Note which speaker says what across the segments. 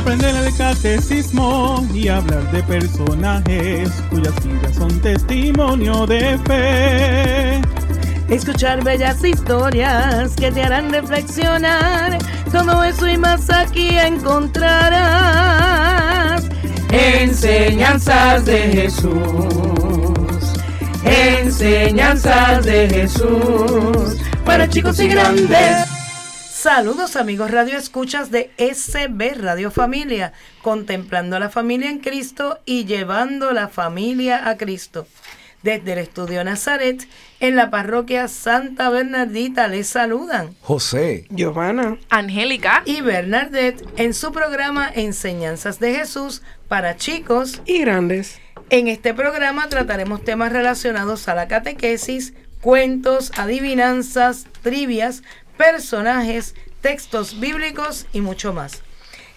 Speaker 1: Aprender el catecismo y hablar de personajes cuyas vidas son testimonio de fe.
Speaker 2: Escuchar bellas historias que te harán reflexionar. Todo eso y más aquí encontrarás. Enseñanzas de Jesús. Enseñanzas de Jesús. Para chicos y grandes. Saludos amigos Radio Escuchas de SB Radio Familia, contemplando a la familia en Cristo y llevando la familia a Cristo. Desde el Estudio Nazaret, en la parroquia Santa Bernardita, les saludan
Speaker 3: José,
Speaker 4: Giovanna,
Speaker 5: Angélica
Speaker 2: y Bernadette en su programa Enseñanzas de Jesús para chicos
Speaker 4: y grandes.
Speaker 2: En este programa trataremos temas relacionados a la catequesis, cuentos, adivinanzas, trivias, personajes, textos bíblicos y mucho más.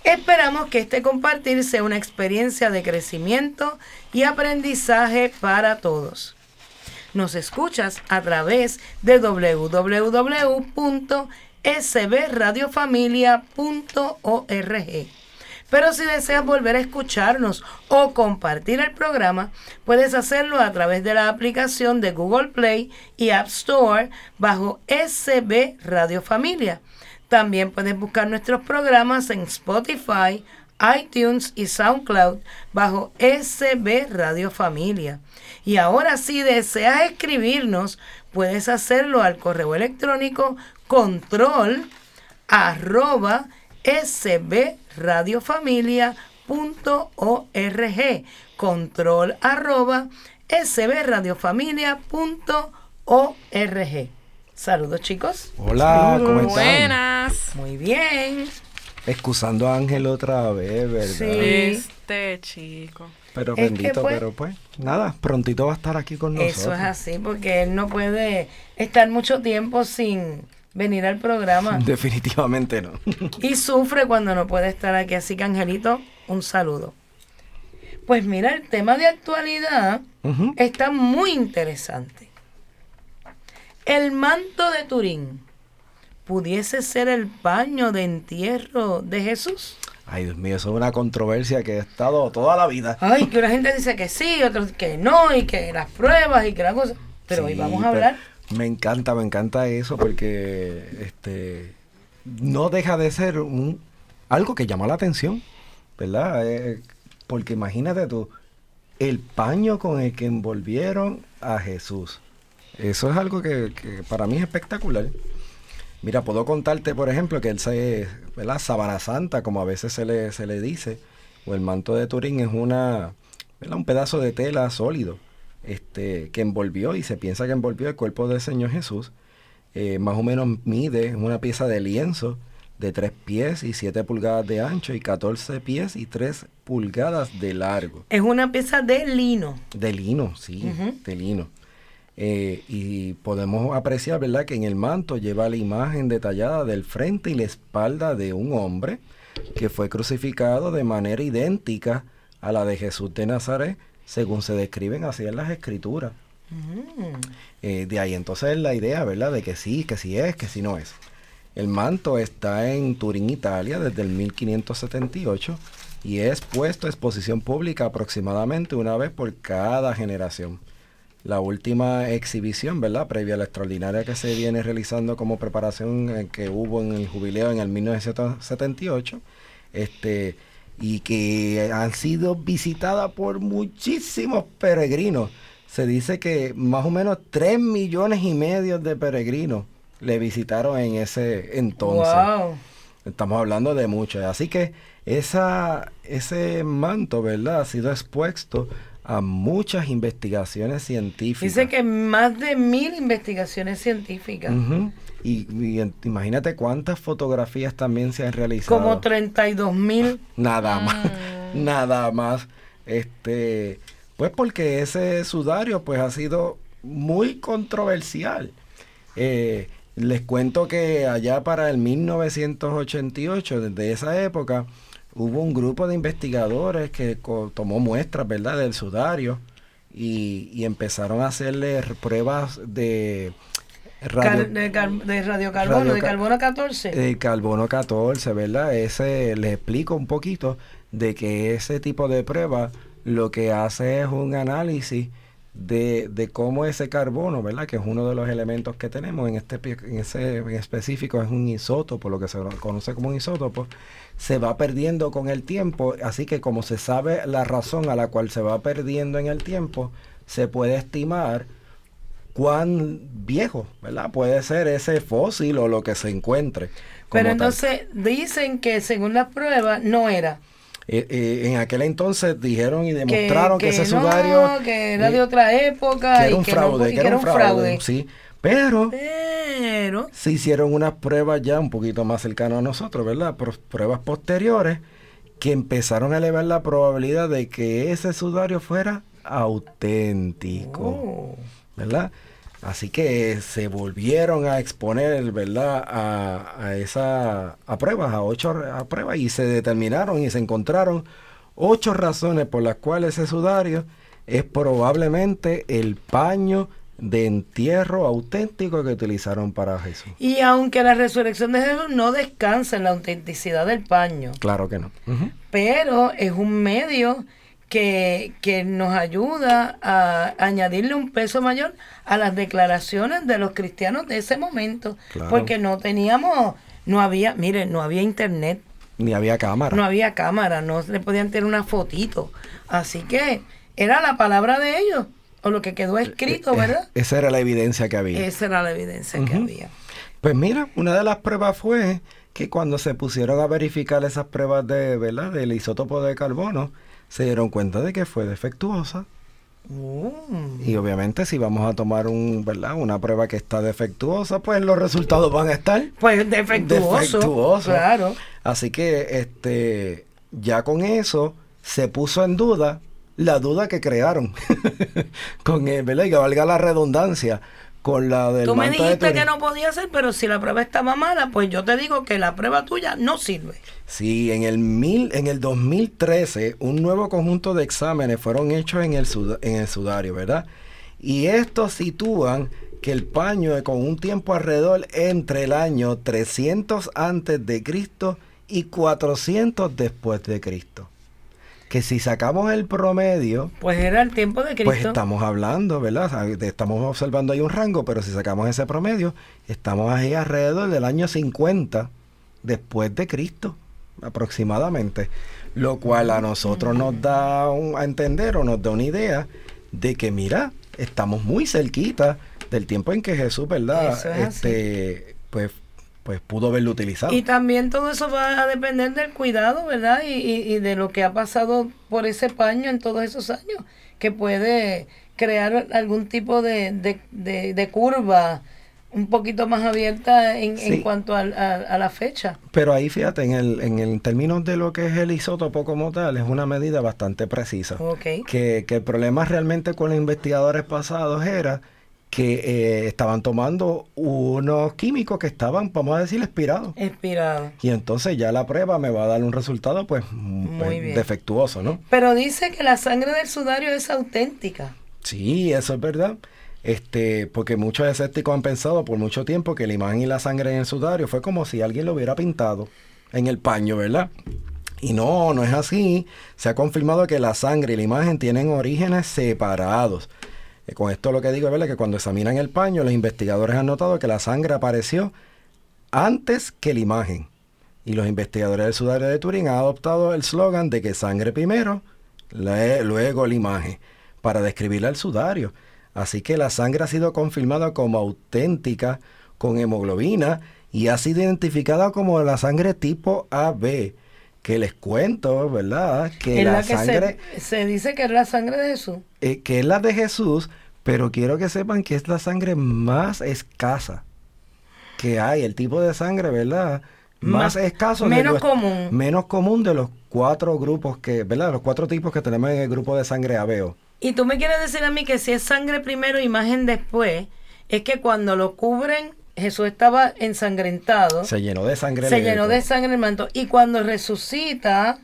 Speaker 2: Esperamos que este compartir sea una experiencia de crecimiento y aprendizaje para todos. Nos escuchas a través de www.sbradiofamilia.org. Pero si deseas volver a escucharnos o compartir el programa, puedes hacerlo a través de la aplicación de Google Play y App Store bajo SB Radio Familia. También puedes buscar nuestros programas en Spotify, iTunes y SoundCloud bajo SB Radio Familia. Y ahora si deseas escribirnos, puedes hacerlo al correo electrónico control arroba sbradiofamilia.org control arroba sbradiofamilia.org Saludos chicos.
Speaker 3: Hola, ¿cómo están?
Speaker 5: Buenas.
Speaker 2: Muy bien.
Speaker 3: Excusando a Ángel otra vez, ¿verdad?
Speaker 2: Sí.
Speaker 5: Este chico.
Speaker 3: Pero
Speaker 2: Es
Speaker 3: bendito,
Speaker 2: pues,
Speaker 3: pero pues, nada, prontito va a estar aquí con nosotros.
Speaker 2: Eso es así, porque él no puede estar mucho tiempo sin venir al programa.
Speaker 3: Definitivamente no.
Speaker 2: y sufre cuando no puede estar aquí. Así que, Angelito, un saludo. Pues mira, el tema de actualidad está muy interesante. El manto de Turín pudiese ser el paño de entierro de Jesús.
Speaker 3: Ay, Dios mío, eso es una controversia que ha estado toda la vida.
Speaker 2: Ay, que una gente dice que sí, otros que no, y que las pruebas y que la cosa. Pero hoy vamos a
Speaker 3: pero
Speaker 2: hablar.
Speaker 3: Me encanta, me encanta eso porque este no deja de ser un algo que llama la atención, ¿verdad? Eh, porque imagínate tú, el paño con el que envolvieron a Jesús. Eso es algo que, para mí es espectacular. Mira, puedo contarte, por ejemplo, que él se, ¿verdad? Sábana Santa, como a veces se le, se le dice, o el manto de Turín es una, un pedazo de tela sólido este, que envolvió y se piensa que envolvió el cuerpo del Señor Jesús. Eh, más o menos mide una pieza de lienzo de 3 pies y 7 pulgadas de ancho y 14 pies y 3 pulgadas de largo.
Speaker 2: Es una pieza de lino.
Speaker 3: De lino, sí, de lino. Eh, y podemos apreciar, ¿verdad?, que en el manto lleva la imagen detallada del frente y la espalda de un hombre que fue crucificado de manera idéntica a la de Jesús de Nazaret, según se describen así en las escrituras. Eh, de ahí entonces la idea, ¿verdad?, de que sí, que sí es, que sí no es. El manto está en Turín, Italia, desde el 1578 y es puesto a exposición pública aproximadamente una vez por cada generación. La última exhibición, ¿verdad? Previa a la extraordinaria que se viene realizando como preparación eh, que hubo en el jubileo en el 1978, este, y que han sido visitadas por muchísimos peregrinos. Se dice que más o menos 3 millones y medio de peregrinos le visitaron en ese entonces.
Speaker 2: Wow.
Speaker 3: Estamos hablando de mucho. Así que esa, ese manto, ¿verdad? Ha sido expuesto a muchas investigaciones científicas.
Speaker 2: Dice que más de mil investigaciones científicas.
Speaker 3: Y, imagínate cuántas fotografías también se han realizado.
Speaker 2: Como 32 mil.
Speaker 3: Nada más. Nada más. Este, pues porque ese sudario pues ha sido muy controversial. Eh, les cuento que allá para el 1988, desde esa época, hubo un grupo de investigadores que tomó muestras, ¿verdad?, del sudario y, y empezaron a hacerle pruebas de Radio-
Speaker 2: de, car- de radiocarbono,
Speaker 3: Radio
Speaker 2: de
Speaker 3: ca-
Speaker 2: carbono 14.
Speaker 3: El carbono 14, ¿verdad? Ese les explico un poquito de que ese tipo de prueba lo que hace es un análisis de, de cómo ese carbono, ¿verdad? Que es uno de los elementos que tenemos en este en ese en específico es un isótopo, lo que se conoce como un isótopo, se va perdiendo con el tiempo, así que como se sabe la razón a la cual se va perdiendo en el tiempo, se puede estimar cuán viejo, ¿verdad? Puede ser ese fósil o lo que se encuentre.
Speaker 2: Pero
Speaker 3: tal.
Speaker 2: entonces dicen que según las pruebas no era.
Speaker 3: Eh, eh, en aquel entonces dijeron y
Speaker 2: Que,
Speaker 3: demostraron que, ese
Speaker 2: no,
Speaker 3: sudario
Speaker 2: que era de
Speaker 3: eh,
Speaker 2: otra época
Speaker 3: que era
Speaker 2: y
Speaker 3: un
Speaker 2: no-
Speaker 3: fraude,
Speaker 2: y
Speaker 3: que era un fraude, sí. Pero
Speaker 2: Pero
Speaker 3: se hicieron unas pruebas ya un poquito más cercanas a nosotros, ¿verdad? Pruebas posteriores que empezaron a elevar la probabilidad de que ese sudario fuera auténtico.
Speaker 2: Oh.
Speaker 3: ¿verdad? Así que se volvieron a exponer, ¿verdad? A, a esa a pruebas, a ocho a pruebas y se determinaron y se encontraron ocho razones por las cuales ese sudario es probablemente el paño de entierro auténtico que utilizaron para Jesús.
Speaker 2: Y aunque la resurrección de Jesús no descansa en la autenticidad del paño,
Speaker 3: Claro que no.
Speaker 2: Pero es un medio que, que nos ayuda a añadirle un peso mayor a las declaraciones de los cristianos de ese momento,
Speaker 3: Claro.
Speaker 2: porque no teníamos, no había, miren, no había internet,
Speaker 3: Ni había cámara.
Speaker 2: no había cámara, no le podían tener una fotito, así que era la palabra de ellos, o lo que quedó escrito,
Speaker 3: Eh,
Speaker 2: ¿verdad?
Speaker 3: Esa era la evidencia que había.
Speaker 2: Esa era la evidencia que había.
Speaker 3: Pues mira, una de las pruebas fue que cuando se pusieron a verificar esas pruebas de, ¿verdad? del isótopo de carbono, se dieron cuenta de que fue defectuosa.
Speaker 2: Mm.
Speaker 3: Y obviamente si vamos a tomar un, ¿verdad? una prueba que está defectuosa, pues los resultados van a estar.
Speaker 2: Pues defectuoso.
Speaker 3: Defectuoso.
Speaker 2: Claro.
Speaker 3: Así que este ya con eso se puso en duda la duda que crearon. con el, ¿verdad? Y que valga la redundancia con la del
Speaker 2: Tú me
Speaker 3: de
Speaker 2: dijiste que no podía ser, pero si la prueba estaba mala, pues yo te digo que la prueba tuya no sirve.
Speaker 3: Sí, en el, mil, en el 2013 un nuevo conjunto de exámenes fueron hechos en el, sud- en el sudario, ¿verdad? Y estos sitúan que el paño con un tiempo alrededor entre el año 300 antes de Cristo y 400 después de Cristo. Que si sacamos el promedio,
Speaker 2: Pues era el tiempo de Cristo.
Speaker 3: pues estamos hablando, ¿verdad? Estamos observando ahí un rango, pero si sacamos ese promedio, estamos ahí alrededor del año 50 después de Cristo, aproximadamente. Lo cual a nosotros nos da un- a entender o nos da una idea de que, mira, estamos muy cerquita del tiempo en que Jesús, ¿verdad?
Speaker 2: Así.
Speaker 3: este, pues, pues pudo haberlo utilizado.
Speaker 2: Y también todo eso va a depender del cuidado, ¿verdad? Y, y- y de lo que ha pasado por ese paño en todos esos años, que puede crear algún tipo de, de, de- de curva un poquito más abierta en, en cuanto al- a, a la fecha.
Speaker 3: Pero ahí fíjate, en el, en el términos de lo que es el isótopo como tal, es una medida bastante precisa.
Speaker 2: Ok.
Speaker 3: que, que el problema realmente con los investigadores pasados era que eh, estaban tomando unos químicos que estaban, vamos a decir, expirados.
Speaker 2: Inspirado.
Speaker 3: Y entonces ya la prueba me va a dar un resultado pues, pues, defectuoso, ¿no?
Speaker 2: Pero dice que la sangre del sudario es auténtica.
Speaker 3: Sí, eso es verdad. Este, porque muchos escépticos han pensado por mucho tiempo que la imagen y la sangre en el sudario fue como si alguien lo hubiera pintado en el paño, ¿verdad? Y no, no es así. Se ha confirmado que la sangre y la imagen tienen orígenes separados. Eh, con esto lo que digo es que cuando examinan el paño, los investigadores han notado que la sangre apareció antes que la imagen. Y los investigadores del sudario de Turín han adoptado el slogan de que sangre primero, le- luego la imagen, para describir al sudario. Así que la sangre ha sido confirmada como auténtica con hemoglobina y ha sido identificada como la sangre tipo AB. Que les cuento, ¿verdad? Que
Speaker 2: es
Speaker 3: la,
Speaker 2: la que
Speaker 3: sangre,
Speaker 2: se, se dice que es la sangre de Jesús.
Speaker 3: eh, que es la de Jesús, pero quiero que sepan que es la sangre más escasa que hay, el tipo de sangre, ¿verdad? Más,
Speaker 2: Más-
Speaker 3: escaso.
Speaker 2: menos común.
Speaker 3: Menos común de los cuatro grupos que, ¿verdad? Los cuatro tipos que tenemos en el grupo de sangre ABO.
Speaker 2: Y tú me quieres decir a mí que si es sangre primero, imagen después, es que cuando lo cubren Jesús estaba ensangrentado,
Speaker 3: Se llenó de sangre.
Speaker 2: se llenó de sangre el manto. Y cuando resucita,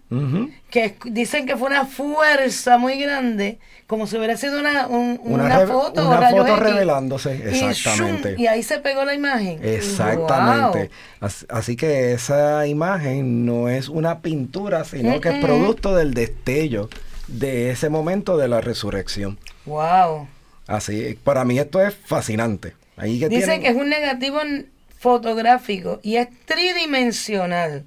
Speaker 2: que dicen que fue una fuerza muy grande, como si hubiera sido una, un-
Speaker 3: Una,
Speaker 2: foto,
Speaker 3: una foto
Speaker 2: X.
Speaker 3: revelándose,
Speaker 2: Y,
Speaker 3: exactamente.
Speaker 2: shum, y ahí se pegó la imagen.
Speaker 3: Exactamente.
Speaker 2: Wow.
Speaker 3: Así, que esa imagen no es una pintura, sino que es producto del destello de ese momento de la resurrección.
Speaker 2: Wow.
Speaker 3: Así, para mí esto es fascinante. Ahí que tienen-
Speaker 2: que es un negativo fotográfico y es tridimensional.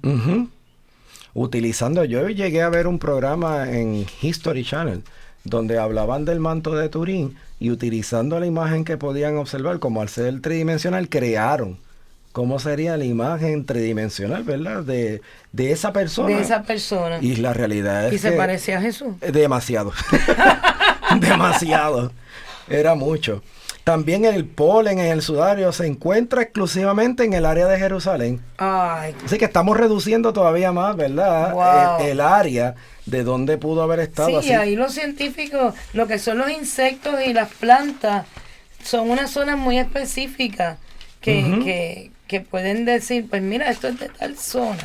Speaker 3: Utilizando, yo llegué a ver un programa en History Channel donde hablaban del manto de Turín y utilizando la imagen que podían observar, como al ser tridimensional, crearon cómo sería la imagen tridimensional, ¿verdad? De, de esa persona.
Speaker 2: De esa persona.
Speaker 3: Y la realidad es
Speaker 2: Y se
Speaker 3: que-
Speaker 2: parecía a Jesús.
Speaker 3: Demasiado. Demasiado. Era mucho. También el polen en el sudario se encuentra exclusivamente en el área de Jerusalén.
Speaker 2: Ay,
Speaker 3: Así que estamos reduciendo todavía más, ¿verdad?
Speaker 2: Wow.
Speaker 3: El, el área de donde pudo haber estado
Speaker 2: sí,
Speaker 3: así.
Speaker 2: ahí los científicos, lo que son los insectos y las plantas, son unas zonas muy específicas que, que, que pueden decir, pues mira, esto es de tal zona.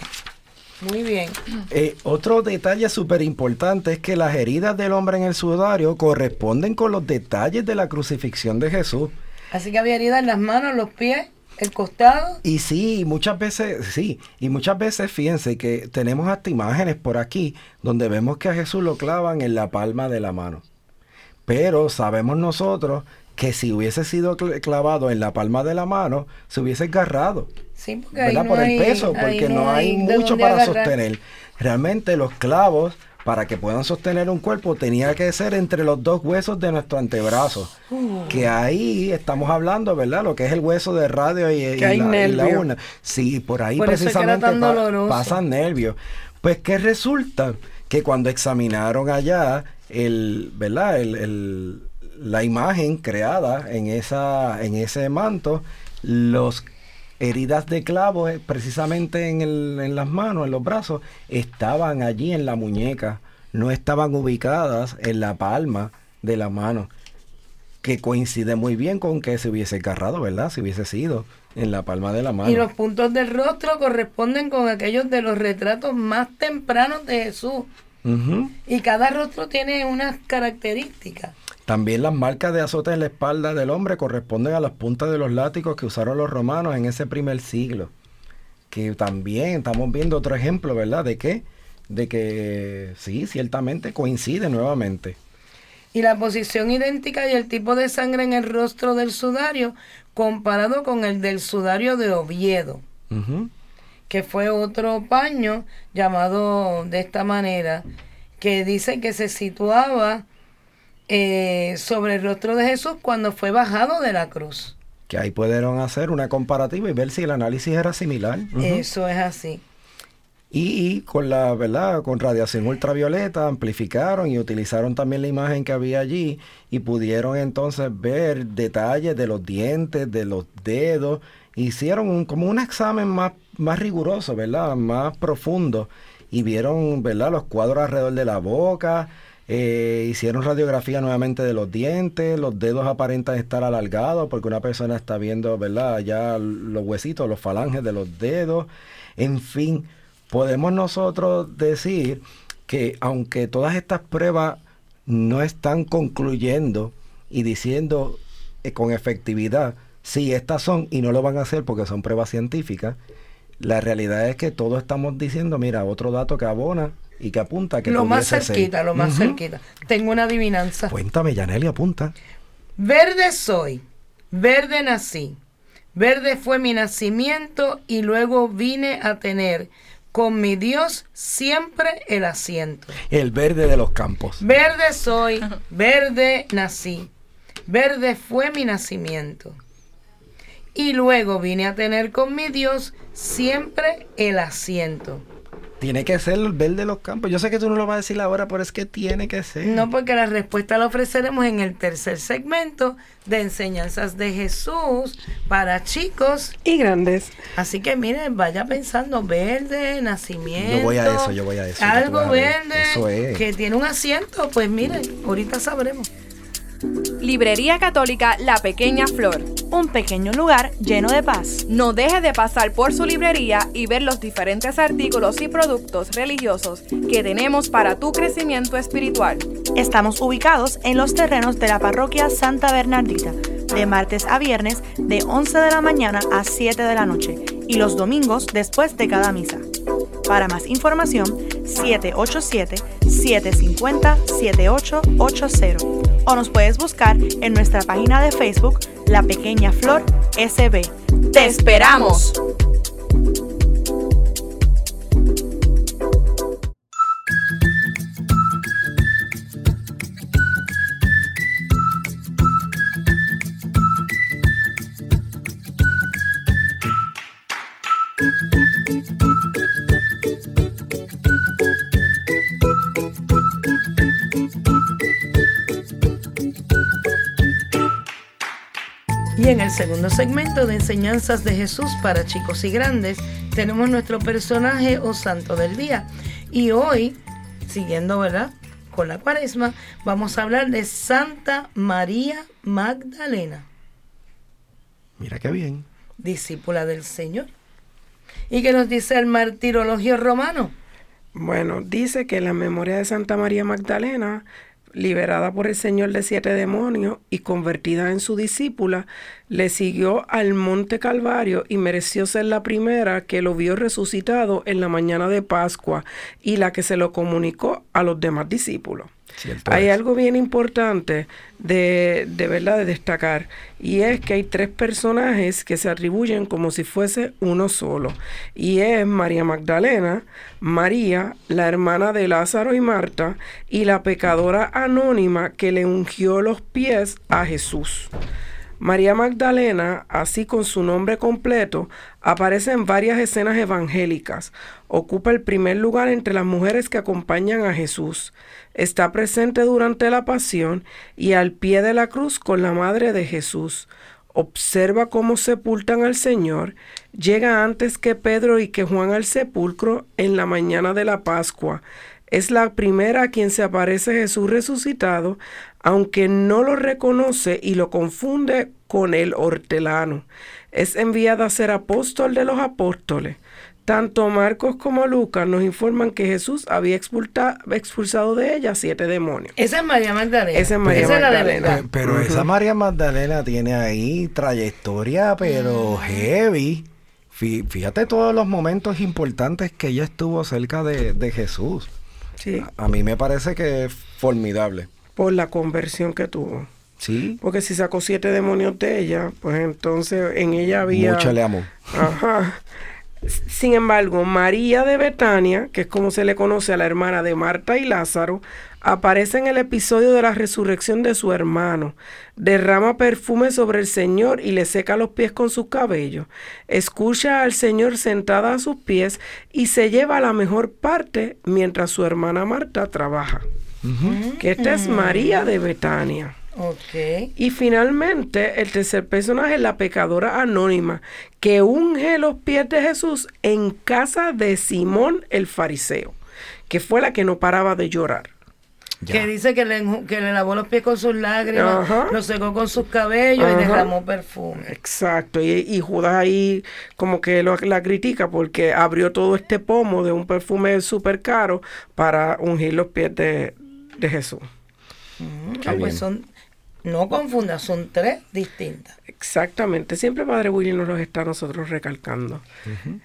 Speaker 2: Muy bien.
Speaker 3: Eh, otro detalle súper importante es que las heridas del hombre en el sudario corresponden con los detalles de la crucifixión de Jesús.
Speaker 2: Así que había heridas en las manos, los pies, el costado.
Speaker 3: Y sí, muchas veces, sí, y muchas veces fíjense que tenemos hasta imágenes por aquí donde vemos que a Jesús lo clavan en la palma de la mano. Pero sabemos nosotros que si hubiese sido cl- clavado en la palma de la mano, se hubiese agarrado.
Speaker 2: Sí, porque
Speaker 3: ¿verdad?
Speaker 2: no
Speaker 3: Por
Speaker 2: hay-
Speaker 3: el peso, porque no hay mucho para
Speaker 2: agarrar.
Speaker 3: sostener. Realmente los clavos, para que puedan sostener un cuerpo, tenía que ser entre los dos huesos de nuestro antebrazo.
Speaker 2: Uh.
Speaker 3: Que ahí estamos hablando, ¿verdad? Lo que es el hueso de radio y, la, y la urna. Sí, por ahí
Speaker 2: Por
Speaker 3: precisamente pa- pasan nervios. Pues que resulta que cuando examinaron allá el, ¿verdad? El, el- la imagen creada en esa, en ese manto, los heridas de clavo eh, precisamente en, el- en las manos, en los brazos, estaban allí en la muñeca, no estaban ubicadas en la palma de la mano, que coincide muy bien con que se hubiese agarrado, ¿verdad? Si hubiese sido en la palma de la mano.
Speaker 2: Y los puntos del rostro corresponden con aquellos de los retratos más tempranos de Jesús. Y cada rostro tiene unas características.
Speaker 3: También las marcas de azote en la espalda del hombre corresponden a las puntas de los látigos que usaron los romanos en ese primer siglo. Que también estamos viendo otro ejemplo, ¿verdad? ¿De qué? De que sí, ciertamente coincide nuevamente.
Speaker 2: Y la posición idéntica y el tipo de sangre en el rostro del sudario comparado con el del sudario de Oviedo. Que fue otro paño llamado de esta manera, que dice que se situaba eh, sobre el rostro de Jesús cuando fue bajado de la cruz.
Speaker 3: Que ahí pudieron hacer una comparativa y ver si el análisis era similar.
Speaker 2: Eso es así.
Speaker 3: Y, y con la, ¿verdad? Con radiación ultravioleta amplificaron y utilizaron también la imagen que había allí y pudieron entonces ver detalles de los dientes, de los dedos. Hicieron un- como un examen más, más riguroso, ¿verdad? Más profundo. Y vieron, ¿verdad? Los cuadros alrededor de la boca. eh, hicieron radiografía nuevamente de los dientes, los dedos aparentan estar alargados porque una persona está viendo, ¿verdad? Ya los huesitos, los falanges de los dedos. En fin, podemos nosotros decir que aunque todas estas pruebas no están concluyendo y diciendo eh, con efectividad, sí, estas son y no lo van a hacer porque son pruebas científicas, la realidad es que todos estamos diciendo, mira, otro dato que abona y que apunta que
Speaker 2: Lo más
Speaker 3: ser.
Speaker 2: cerquita, lo más cerquita. Tengo una adivinanza.
Speaker 3: Cuéntame, Yaneli, apunta.
Speaker 2: Verde soy, verde nací, verde fue mi nacimiento y luego vine a tener con mi Dios siempre el asiento.
Speaker 3: El verde de los campos.
Speaker 2: Verde soy, verde nací, verde fue mi nacimiento. Y luego vine a tener con mi Dios siempre el asiento.
Speaker 3: Tiene que ser el verde de los campos. Yo sé que tú no lo vas a decir ahora, pero es que tiene que ser.
Speaker 2: No, porque la respuesta la ofreceremos en el tercer segmento de enseñanzas de Jesús para chicos
Speaker 4: Y grandes.
Speaker 2: Así que miren, vaya pensando verde, nacimiento.
Speaker 3: Yo voy a eso, yo voy a eso,
Speaker 2: Algo verde
Speaker 3: Eso es.
Speaker 2: que tiene un asiento, pues miren, ahorita sabremos.
Speaker 5: Librería Católica La Pequeña Flor.
Speaker 4: Un pequeño lugar lleno de paz.
Speaker 5: No deje de pasar por su librería y ver los diferentes artículos y productos religiosos que tenemos para tu crecimiento espiritual.
Speaker 4: Estamos ubicados en los terrenos de la parroquia Santa Bernardita, de martes a viernes de 11 de la mañana a 7 de la noche y los domingos después de cada misa. Para más información, 787-750-7880 o nos puedes buscar en nuestra página de Facebook La Pequeña Flor SB.
Speaker 5: ¡Te esperamos!
Speaker 2: Segundo segmento de enseñanzas de Jesús para chicos y grandes, tenemos nuestro personaje o santo del día. Y hoy, siguiendo, ¿verdad? Con la cuaresma, vamos a hablar de Santa María Magdalena,
Speaker 3: Mira qué bien.
Speaker 2: discípula del Señor. ¿Y qué nos dice el martirologio romano?
Speaker 6: Bueno, dice que la memoria de Santa María Magdalena, liberada por el Señor de siete demonios y convertida en su discípula, le siguió al monte Calvario y mereció ser la primera que lo vio resucitado en la mañana de Pascua y la que se lo comunicó a los demás discípulos.
Speaker 3: Cierto
Speaker 6: Hay
Speaker 3: es.
Speaker 6: algo bien importante de, de verdad de destacar y es que hay tres personajes que se atribuyen como si fuese uno solo y es María Magdalena, María, la hermana de Lázaro y Marta y la pecadora anónima que le ungió los pies a Jesús. María Magdalena, así con su nombre completo, aparece en varias escenas evangélicas. Ocupa el primer lugar entre las mujeres que acompañan a Jesús. Está presente durante la pasión y al pie de la cruz con la madre de Jesús. Observa cómo sepultan al Señor. Llega antes que Pedro y que Juan al sepulcro en la mañana de la Pascua. Es la primera a quien se aparece Jesús resucitado, aunque no lo reconoce y lo confunde con el hortelano. Es enviada a ser apóstol de los apóstoles. Tanto Marcos como Lucas nos informan que Jesús había expulta- expulsado de ella siete demonios.
Speaker 2: Esa es María Magdalena.
Speaker 6: Esa es María
Speaker 2: Esa de
Speaker 6: Magdalena.
Speaker 3: Pe- Pero esa María Magdalena tiene ahí trayectoria, pero heavy. Fí- Fíjate todos los momentos importantes que ella estuvo cerca de, de Jesús.
Speaker 6: Sí,
Speaker 3: A mí me parece que es formidable.
Speaker 6: por la conversión que tuvo.
Speaker 3: Sí,
Speaker 6: Porque si sacó siete demonios de ella, pues entonces en ella había...
Speaker 3: mucho le amo.
Speaker 6: Ajá. Sin embargo, María de Betania, que es como se le conoce a la hermana de Marta y Lázaro, aparece en el episodio de la resurrección de su hermano. Derrama perfume sobre el Señor y le seca los pies con sus cabellos. Escucha al Señor sentada a sus pies y se lleva la mejor parte mientras su hermana Marta trabaja. Que esta es María de Betania. Y finalmente, el tercer personaje es la pecadora anónima, que unge los pies de Jesús en casa de Simón el fariseo, que fue la que no paraba de llorar.
Speaker 3: Ya.
Speaker 2: Que dice que le, que le lavó los pies con sus lágrimas,
Speaker 6: Ajá.
Speaker 2: lo secó con sus cabellos
Speaker 6: Ajá.
Speaker 2: y derramó perfume.
Speaker 6: Exacto, y, y Judas ahí como que lo- la critica porque abrió todo este pomo de un perfume súper caro para ungir los pies de, de Jesús.
Speaker 2: Ah, pues son, no confundas, son tres distintas.
Speaker 6: Exactamente, siempre Padre William nos los está a nosotros recalcando.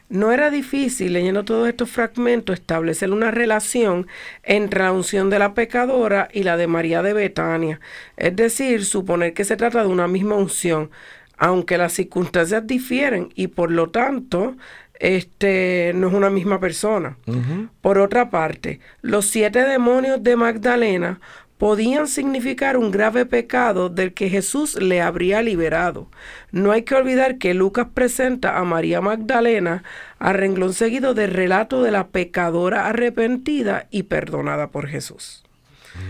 Speaker 6: No era difícil, leyendo todos estos fragmentos, establecer una relación entre la unción de la pecadora y la de María de Betania. Es decir, suponer que se trata de una misma unción, aunque las circunstancias difieren y por lo tanto este no es una misma persona. Por otra parte, los siete demonios de Magdalena podían significar un grave pecado del que Jesús le habría liberado. No hay que olvidar que Lucas presenta a María Magdalena a renglón seguido del relato de la pecadora arrepentida y perdonada por Jesús.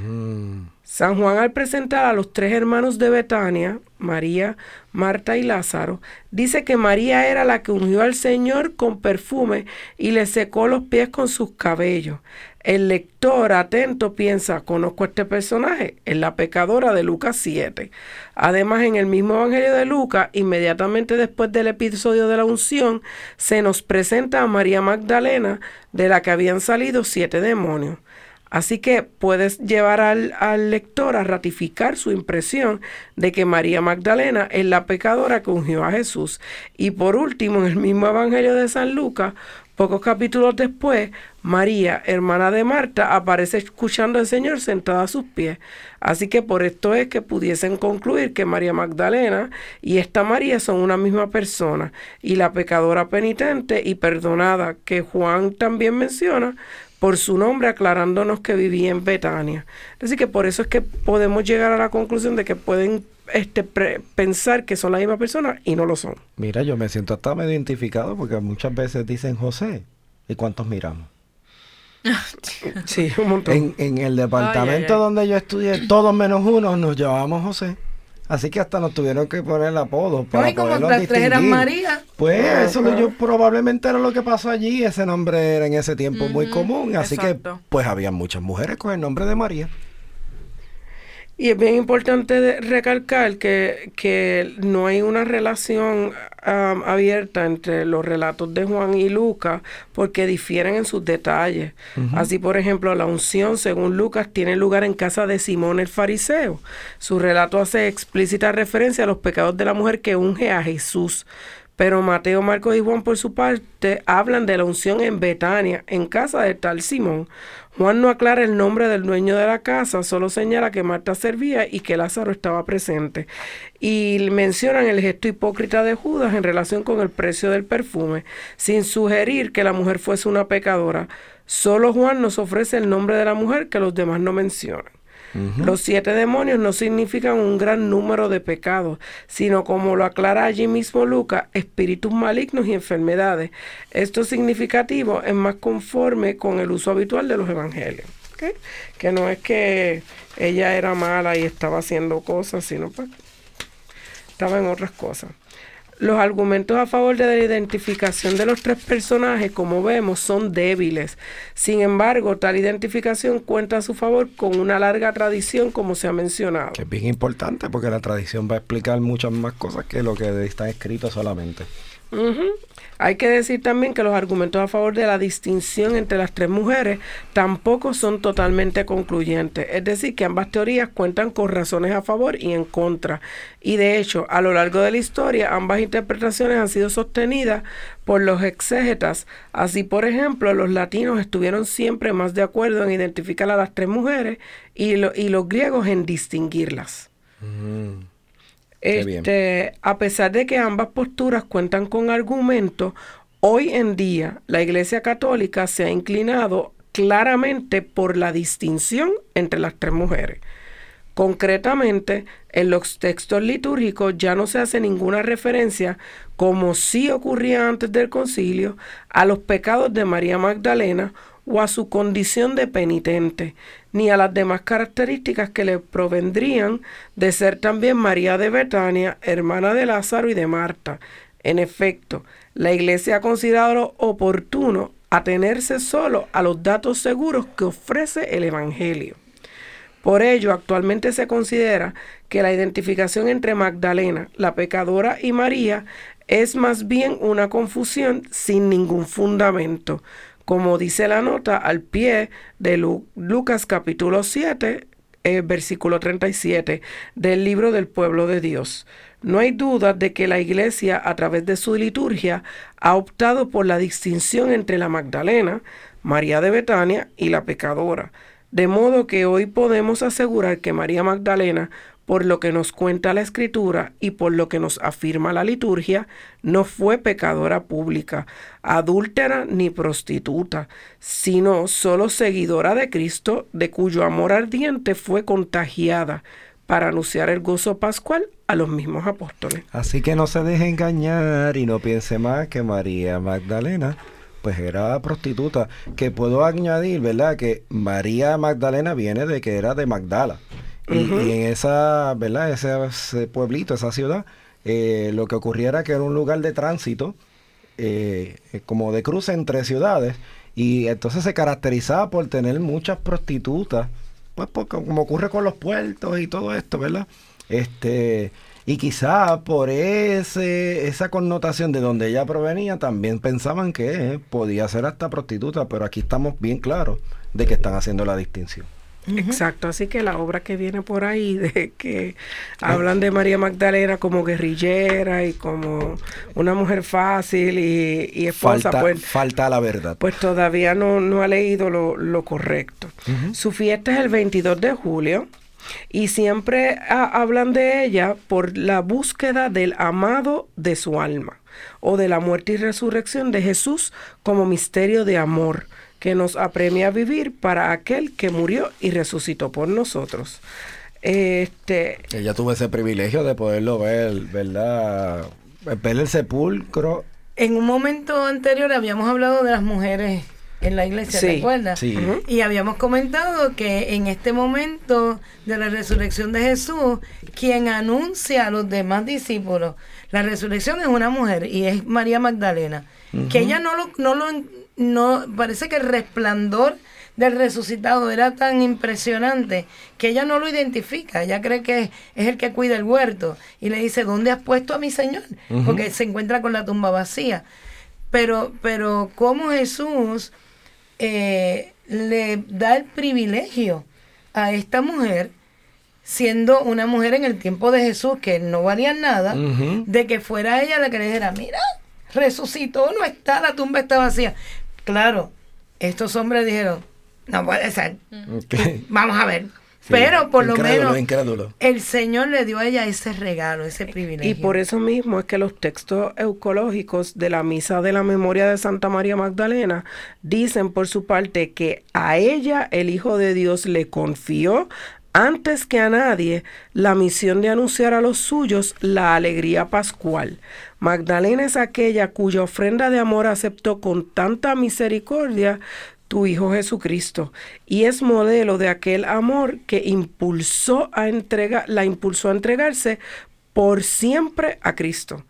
Speaker 3: Mm.
Speaker 6: San Juan al presentar a los tres hermanos de Betania, María, Marta y Lázaro, dice que María era la que ungió al Señor con perfume y le secó los pies con sus cabellos. El lector atento piensa, conozco a este personaje, es la pecadora de Lucas 7. Además, en el mismo Evangelio de Lucas, inmediatamente después del episodio de la unción, se nos presenta a María Magdalena, de la que habían salido siete demonios. Así que puedes llevar al, lector a ratificar su impresión de que María Magdalena es la pecadora que ungió a Jesús. Y por último, en el mismo Evangelio de San Lucas, pocos capítulos después, María, hermana de Marta, aparece escuchando al Señor sentada a sus pies. Así que por esto es que pudiesen concluir que María Magdalena y esta María son una misma persona. Y la pecadora penitente y perdonada que Juan también menciona, por su nombre aclarándonos que vivía en Betania. Así que por eso es que podemos llegar a la conclusión de que pueden este, pensar que son la misma persona y no lo son.
Speaker 3: Mira, yo me siento hasta medio identificado porque muchas veces dicen José. ¿Y cuántos miramos?
Speaker 6: sí, un montón.
Speaker 3: En, el departamento donde yo estudié, todos menos uno nos llamábamos José. Así que hasta nos tuvieron que poner el apodo para no, como las tres eran María. Pues eso que yo probablemente era lo que pasó allí. Ese nombre era en ese tiempo muy común. Así que pues había muchas mujeres con el nombre de María.
Speaker 6: Y es bien importante recalcar que, que, no hay una relación abierta entre los relatos de Juan y Lucas porque difieren en sus detalles. Así, por ejemplo, la unción, según Lucas, tiene lugar en casa de Simón el fariseo. Su relato hace explícita referencia a los pecados de la mujer que unge a Jesús. Pero Mateo, Marcos y Juan, por su parte, hablan de la unción en Betania, en casa de tal Simón. Juan no aclara el nombre del dueño de la casa, solo señala que Marta servía y que Lázaro estaba presente. Y mencionan el gesto hipócrita de Judas en relación con el precio del perfume, sin sugerir que la mujer fuese una pecadora. Solo Juan nos ofrece el nombre de la mujer que los demás no mencionan. Los siete demonios no significan un gran número de pecados, sino como lo aclara allí mismo Lucas, espíritus malignos y enfermedades. Esto significativo es más conforme con el uso habitual de los evangelios. Que no es que ella era mala y estaba haciendo cosas, sino pues, estaba en otras cosas. Los argumentos a favor de la identificación de los tres personajes, como vemos, son débiles. Sin embargo, tal identificación cuenta a su favor con una larga tradición, como se ha mencionado.
Speaker 3: Que es bien importante porque la tradición va a explicar muchas más cosas que lo que está escrito solamente.
Speaker 6: Hay que decir también que los argumentos a favor de la distinción entre las tres mujeres tampoco son totalmente concluyentes, es decir, que ambas teorías cuentan con razones a favor y en contra. Y de hecho, a lo largo de la historia, ambas interpretaciones han sido sostenidas por los exégetas. Así, por ejemplo, los latinos estuvieron siempre más de acuerdo en identificar a las tres mujeres y, los griegos en distinguirlas. Este, a pesar de que ambas posturas cuentan con argumentos, hoy en día la Iglesia Católica se ha inclinado claramente por la distinción entre las tres mujeres. Concretamente, en los textos litúrgicos ya no se hace ninguna referencia, como sí ocurría antes del concilio, a los pecados de María Magdalena o a su condición de penitente, ni a las demás características que le provendrían de ser también María de Betania, hermana de Lázaro y de Marta. En efecto, la Iglesia ha considerado oportuno atenerse solo a los datos seguros que ofrece el Evangelio. Por ello, actualmente se considera que la identificación entre Magdalena, la pecadora, y María es más bien una confusión sin ningún fundamento, como dice la nota al pie de Lucas capítulo 7, eh, versículo 37 del libro del pueblo de Dios. No hay duda de que la iglesia a través de su liturgia ha optado por la distinción entre la Magdalena, María de Betania y la pecadora. De modo que hoy podemos asegurar que María Magdalena por lo que nos cuenta la escritura y por lo que nos afirma la liturgia, no fue pecadora pública, adúltera ni prostituta, sino solo seguidora de Cristo, de cuyo amor ardiente fue contagiada para anunciar el gozo pascual a los mismos apóstoles.
Speaker 3: Así que no se deje engañar y no piense más que María Magdalena pues era prostituta, que puedo añadir, ¿verdad? Que María Magdalena viene de que era de Magdala Y, y en esa, ¿verdad? Ese, ese pueblito, esa ciudad, eh, lo que ocurría era que era un lugar de tránsito, eh, como de cruce entre ciudades, y entonces se caracterizaba por tener muchas prostitutas, pues porque, como ocurre con los puertos y todo esto, ¿verdad? Este, y quizá por ese, esa connotación de donde ella provenía, también pensaban que podía ser hasta prostituta, pero aquí estamos bien claros de que están haciendo la distinción.
Speaker 6: Exacto, así que la obra que viene por ahí de que hablan de María Magdalena como guerrillera y como una mujer fácil y, y esposa,
Speaker 3: Falta,
Speaker 6: pues,
Speaker 3: falta la verdad.
Speaker 6: pues todavía no, no ha leído lo, lo correcto. Su fiesta es el 22 de julio y siempre ha- hablan de ella por la búsqueda del amado de su alma o de la muerte y resurrección de Jesús como misterio de amor que nos apremia a vivir para aquel que murió y resucitó por nosotros. Este,
Speaker 3: Ella tuvo ese privilegio de poderlo ver, ¿verdad? Ver el sepulcro.
Speaker 2: En un momento anterior habíamos hablado de las mujeres en la iglesia,
Speaker 6: Sí,
Speaker 2: ¿te acuerdas?
Speaker 3: sí.
Speaker 2: Y habíamos comentado que en este momento de la resurrección de Jesús, quien anuncia a los demás discípulos la resurrección es una mujer y es María Magdalena. Que ella no lo, no lo, no, parece que el resplandor del resucitado era tan impresionante que ella no lo identifica, ella cree que es el que cuida el huerto y le dice, ¿dónde has puesto a mi Señor? Porque se encuentra con la tumba vacía. Pero, pero cómo Jesús eh, le da el privilegio a esta mujer, siendo una mujer en el tiempo de Jesús que no valía nada, de que fuera ella la que le dijera, mira, resucitó, no está, la tumba está vacía. Claro, estos hombres dijeron, no puede ser, vamos a ver.
Speaker 3: Sí,
Speaker 2: Pero por lo menos el Señor le dio a ella ese regalo, ese privilegio.
Speaker 6: Y por eso mismo es que los textos eucológicos de la Misa de la Memoria de Santa María Magdalena dicen por su parte que a ella el Hijo de Dios le confió antes que a nadie la misión de anunciar a los suyos la alegría pascual. Magdalena es aquella cuya ofrenda de amor aceptó con tanta misericordia tu Hijo Jesucristo, y es modelo de aquel amor que impulsó a entrega, la impulsó a entregarse por siempre a Cristo.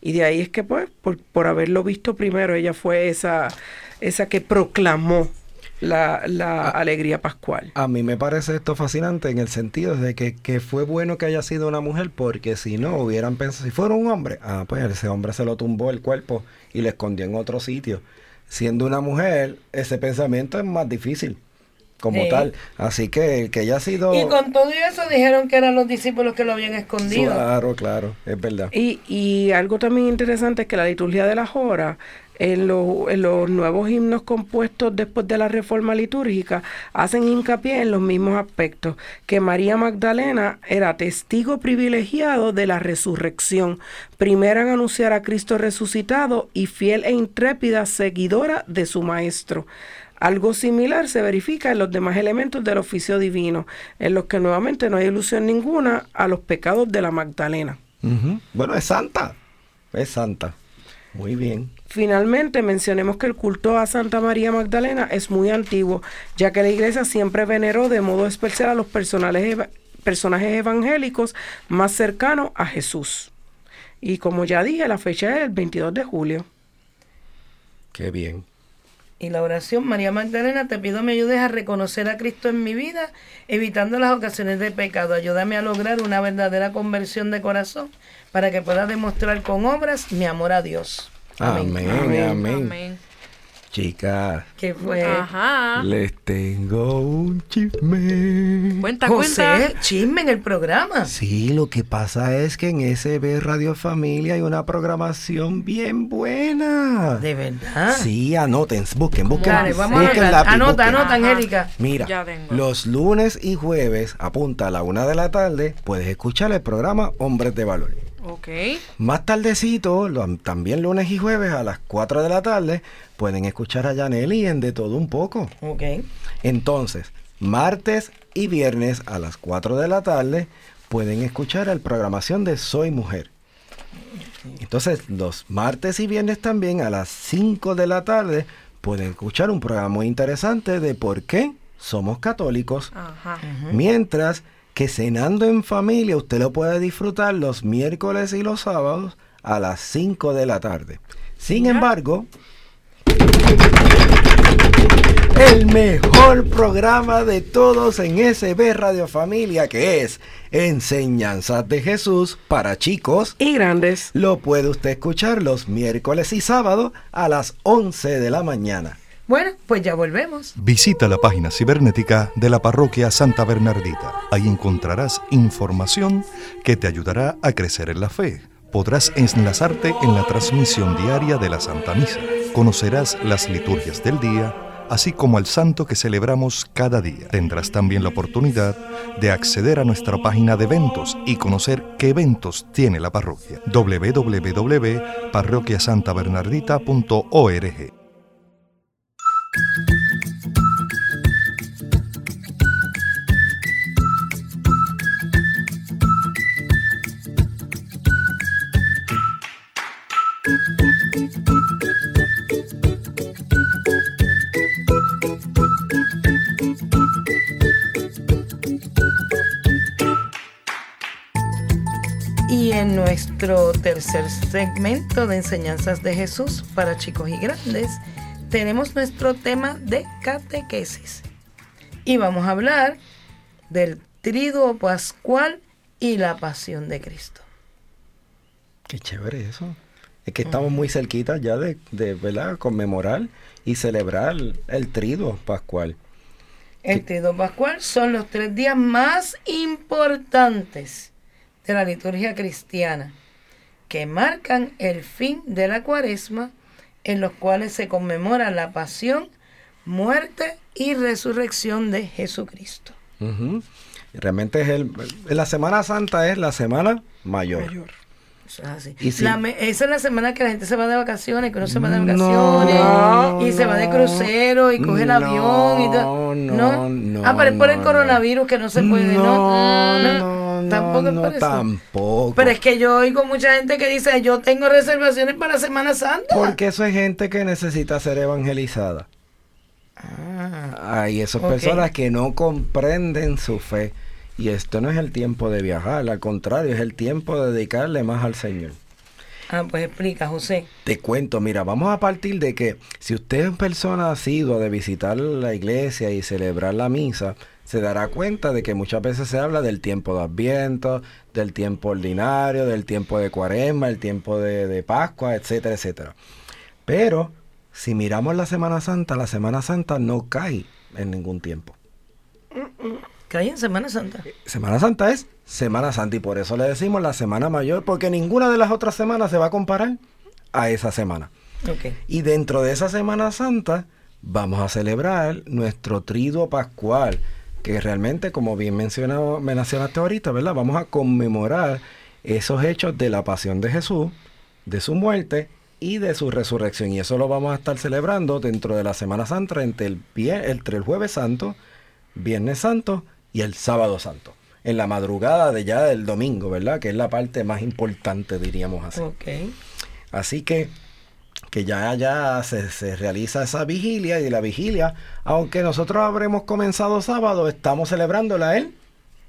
Speaker 6: Y de ahí es que, pues, por, por haberlo visto primero, ella fue esa, esa que proclamó la, la alegría pascual.
Speaker 3: A mí me parece esto fascinante en el sentido de que, que fue bueno que haya sido una mujer porque si no hubieran pensado, si fuera un hombre, ah, pues ese hombre se lo tumbó el cuerpo y lo escondió en otro sitio. Siendo una mujer, ese pensamiento es más difícil como
Speaker 2: Sí.
Speaker 3: tal. Así que el que haya sido...
Speaker 2: Y con todo eso dijeron que eran los discípulos que lo habían escondido.
Speaker 3: Claro, claro, es verdad.
Speaker 6: Y, y algo también interesante es que la liturgia de las horas, en, lo- en los nuevos himnos compuestos después de la reforma litúrgica, hacen hincapié en los mismos aspectos, que María Magdalena era testigo privilegiado de la resurrección, primera en anunciar a Cristo resucitado y fiel e intrépida seguidora de su Maestro. Algo similar se verifica en los demás elementos del oficio divino, en los que nuevamente no hay ilusión ninguna a los pecados de la Magdalena.
Speaker 3: Bueno, es santa. Es santa. Muy bien.
Speaker 6: Finalmente, mencionemos que el culto a Santa María Magdalena es muy antiguo, ya que la iglesia siempre veneró de modo especial a los personajes, eva- personajes evangélicos más cercanos a Jesús. Y como ya dije, la fecha es el 22 de julio.
Speaker 3: Qué bien.
Speaker 2: Y la oración, María Magdalena, te pido me ayudes a reconocer a Cristo en mi vida, evitando las ocasiones de pecado. Ayúdame a lograr una verdadera conversión de corazón para que pueda demostrar con obras mi amor a Dios.
Speaker 3: Amén, amén.
Speaker 5: Amén.
Speaker 3: Chicas,
Speaker 2: Que fue
Speaker 5: Ajá.
Speaker 3: les tengo un chisme.
Speaker 5: Cuenta,
Speaker 2: José,
Speaker 5: cuenta.
Speaker 2: chisme en el programa.
Speaker 3: Sí, lo que pasa es que en SB Radio Familia hay una programación bien buena.
Speaker 2: De verdad.
Speaker 3: Sí, anoten, busquen, busquen.
Speaker 2: Dale, vamos a
Speaker 3: busquen lápiz,
Speaker 2: Anota,
Speaker 3: busquen.
Speaker 2: anota. Angélica.
Speaker 3: Mira,
Speaker 5: Ya tengo.
Speaker 3: los lunes y jueves, apunta a la una de la tarde, puedes escuchar el programa Hombres de Valor.
Speaker 5: Ok.
Speaker 3: Más tardecito, lo- también lunes y jueves a las 4 de la tarde, pueden escuchar a Yaneli en De Todo Un Poco.
Speaker 2: Ok.
Speaker 3: Entonces, martes y viernes a las 4 de la tarde pueden escuchar la programación de Soy Mujer. Entonces, los martes y viernes también a las 5 de la tarde pueden escuchar un programa muy interesante de por qué somos católicos.
Speaker 5: Ajá.
Speaker 3: Mientras que cenando en familia usted lo puede disfrutar los miércoles y los sábados a las 5 de la tarde. Sin embargo, el mejor programa de todos en SB Radio Familia, que es Enseñanzas de Jesús para chicos,
Speaker 6: Y grandes.
Speaker 3: lo puede usted escuchar los miércoles y sábados a las 11 de la mañana.
Speaker 2: Bueno, pues ya volvemos.
Speaker 7: Visita la página cibernética de la parroquia Santa Bernardita. Ahí encontrarás información que te ayudará a crecer en la fe. Podrás enlazarte en la transmisión diaria de la Santa Misa. Conocerás las liturgias del día, así como el santo que celebramos cada día. Tendrás también la oportunidad de acceder a nuestra página de eventos y conocer qué eventos tiene la parroquia. www.parroquiasantabernardita.org
Speaker 2: Y en nuestro tercer segmento de enseñanzas de Jesús para chicos y grandes, tenemos nuestro tema de catequesis. Y vamos a hablar del triduo pascual y la pasión de Cristo.
Speaker 3: Qué chévere eso. Es que estamos muy cerquita ya de, de ¿verdad? conmemorar y celebrar el triduo pascual.
Speaker 2: El triduo pascual son los tres días más importantes de la liturgia cristiana, que marcan el fin de la cuaresma, en los cuales se conmemora la pasión, muerte y resurrección de Jesucristo.
Speaker 3: Ujú. Realmente es el, la Semana Santa es la semana mayor.
Speaker 2: Eso es así.
Speaker 3: Y si-
Speaker 2: La me- esa es la semana que la gente se va de vacaciones, que uno se va de
Speaker 3: No,
Speaker 2: vacaciones y se va de
Speaker 3: no,
Speaker 2: crucero y coge el
Speaker 3: no,
Speaker 2: avión y todo.
Speaker 3: no, no,
Speaker 2: Ah, pero es por el
Speaker 3: no,
Speaker 2: coronavirus que no se puede, ¿no?
Speaker 3: No,
Speaker 2: tampoco
Speaker 3: no,
Speaker 2: por eso.
Speaker 3: tampoco.
Speaker 2: Pero es que yo oigo mucha gente que dice, yo tengo reservaciones para Semana Santa.
Speaker 3: Porque eso es gente que necesita ser evangelizada.
Speaker 2: Ah,
Speaker 3: Hay esas personas que no comprenden su fe. Y esto no es el tiempo de viajar, al contrario, es el tiempo de dedicarle más al Señor.
Speaker 2: ah, pues explica, José.
Speaker 3: Te cuento, mira, vamos a partir de que si usted es persona asidua de visitar la iglesia y celebrar la misa, se dará cuenta de que muchas veces se habla del tiempo de Adviento, del tiempo ordinario, del tiempo de Cuaresma, el tiempo de, de Pascua, etcétera, etcétera. Pero si miramos la Semana Santa, la Semana Santa no cae en ningún tiempo.
Speaker 2: Hay en Semana Santa.
Speaker 3: Semana Santa es Semana Santa y por eso le decimos la Semana Mayor, porque ninguna de las otras semanas se va a comparar a esa semana. Y dentro de esa Semana Santa vamos a celebrar nuestro triduo pascual, que realmente, como bien mencionado, me mencionaste ahorita, ¿verdad? Vamos a conmemorar esos hechos de la pasión de Jesús, de su muerte y de su resurrección. Y eso lo vamos a estar celebrando dentro de la Semana Santa entre el, entre el jueves santo, viernes santo y el sábado santo. En la madrugada de ya del domingo, ¿verdad? Que es la parte más importante, diríamos así.
Speaker 2: Ok.
Speaker 3: Así que, que ya, ya se, se realiza esa vigilia y la vigilia, aunque nosotros habremos comenzado sábado, estamos celebrándola el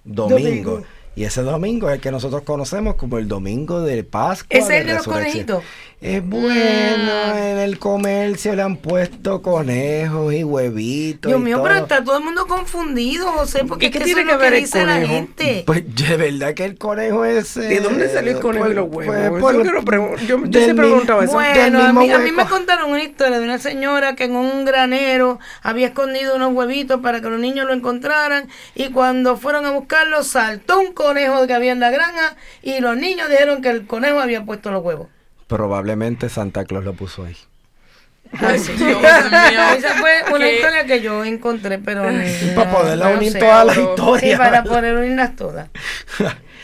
Speaker 3: domingo.
Speaker 2: Domingo.
Speaker 3: Y ese domingo es el que nosotros conocemos como el domingo de Pascua.
Speaker 2: ¿Ese es el de los conejitos?
Speaker 3: Es bueno, en el comercio le han puesto conejos y huevitos.
Speaker 2: Dios
Speaker 3: y
Speaker 2: mío,
Speaker 3: todo.
Speaker 2: pero está todo el mundo confundido, José, porque
Speaker 6: ¿Y
Speaker 2: es
Speaker 6: qué
Speaker 2: que
Speaker 6: tiene
Speaker 2: eso
Speaker 6: que
Speaker 2: lo
Speaker 6: ver el
Speaker 2: dice la
Speaker 6: conejo?
Speaker 2: gente.
Speaker 3: Pues de verdad que el conejo es...
Speaker 6: ¿De dónde
Speaker 3: eh,
Speaker 6: salió el conejo
Speaker 3: pues-
Speaker 6: y los huevos?
Speaker 3: pues
Speaker 6: quiero pregun- yo- yo
Speaker 3: del
Speaker 6: siempre
Speaker 3: mi-
Speaker 6: preguntaba eso.
Speaker 2: Bueno, a mí, a mí me contaron una historia de una señora que en un granero había escondido unos huevitos para que los niños lo encontraran y cuando fueron a buscarlo saltó un conejo que había en la granja y los niños dijeron que el conejo había puesto los huevos.
Speaker 3: Probablemente Santa Claus lo puso ahí.
Speaker 2: Ay, sí.
Speaker 5: Dios mío.
Speaker 2: Esa fue una
Speaker 5: ¿Qué?
Speaker 2: historia que yo encontré, pero
Speaker 3: Para poderla
Speaker 2: no
Speaker 3: unir
Speaker 2: sé.
Speaker 3: toda la
Speaker 5: pero-
Speaker 3: historia.
Speaker 2: Sí, para poder unirlas todas.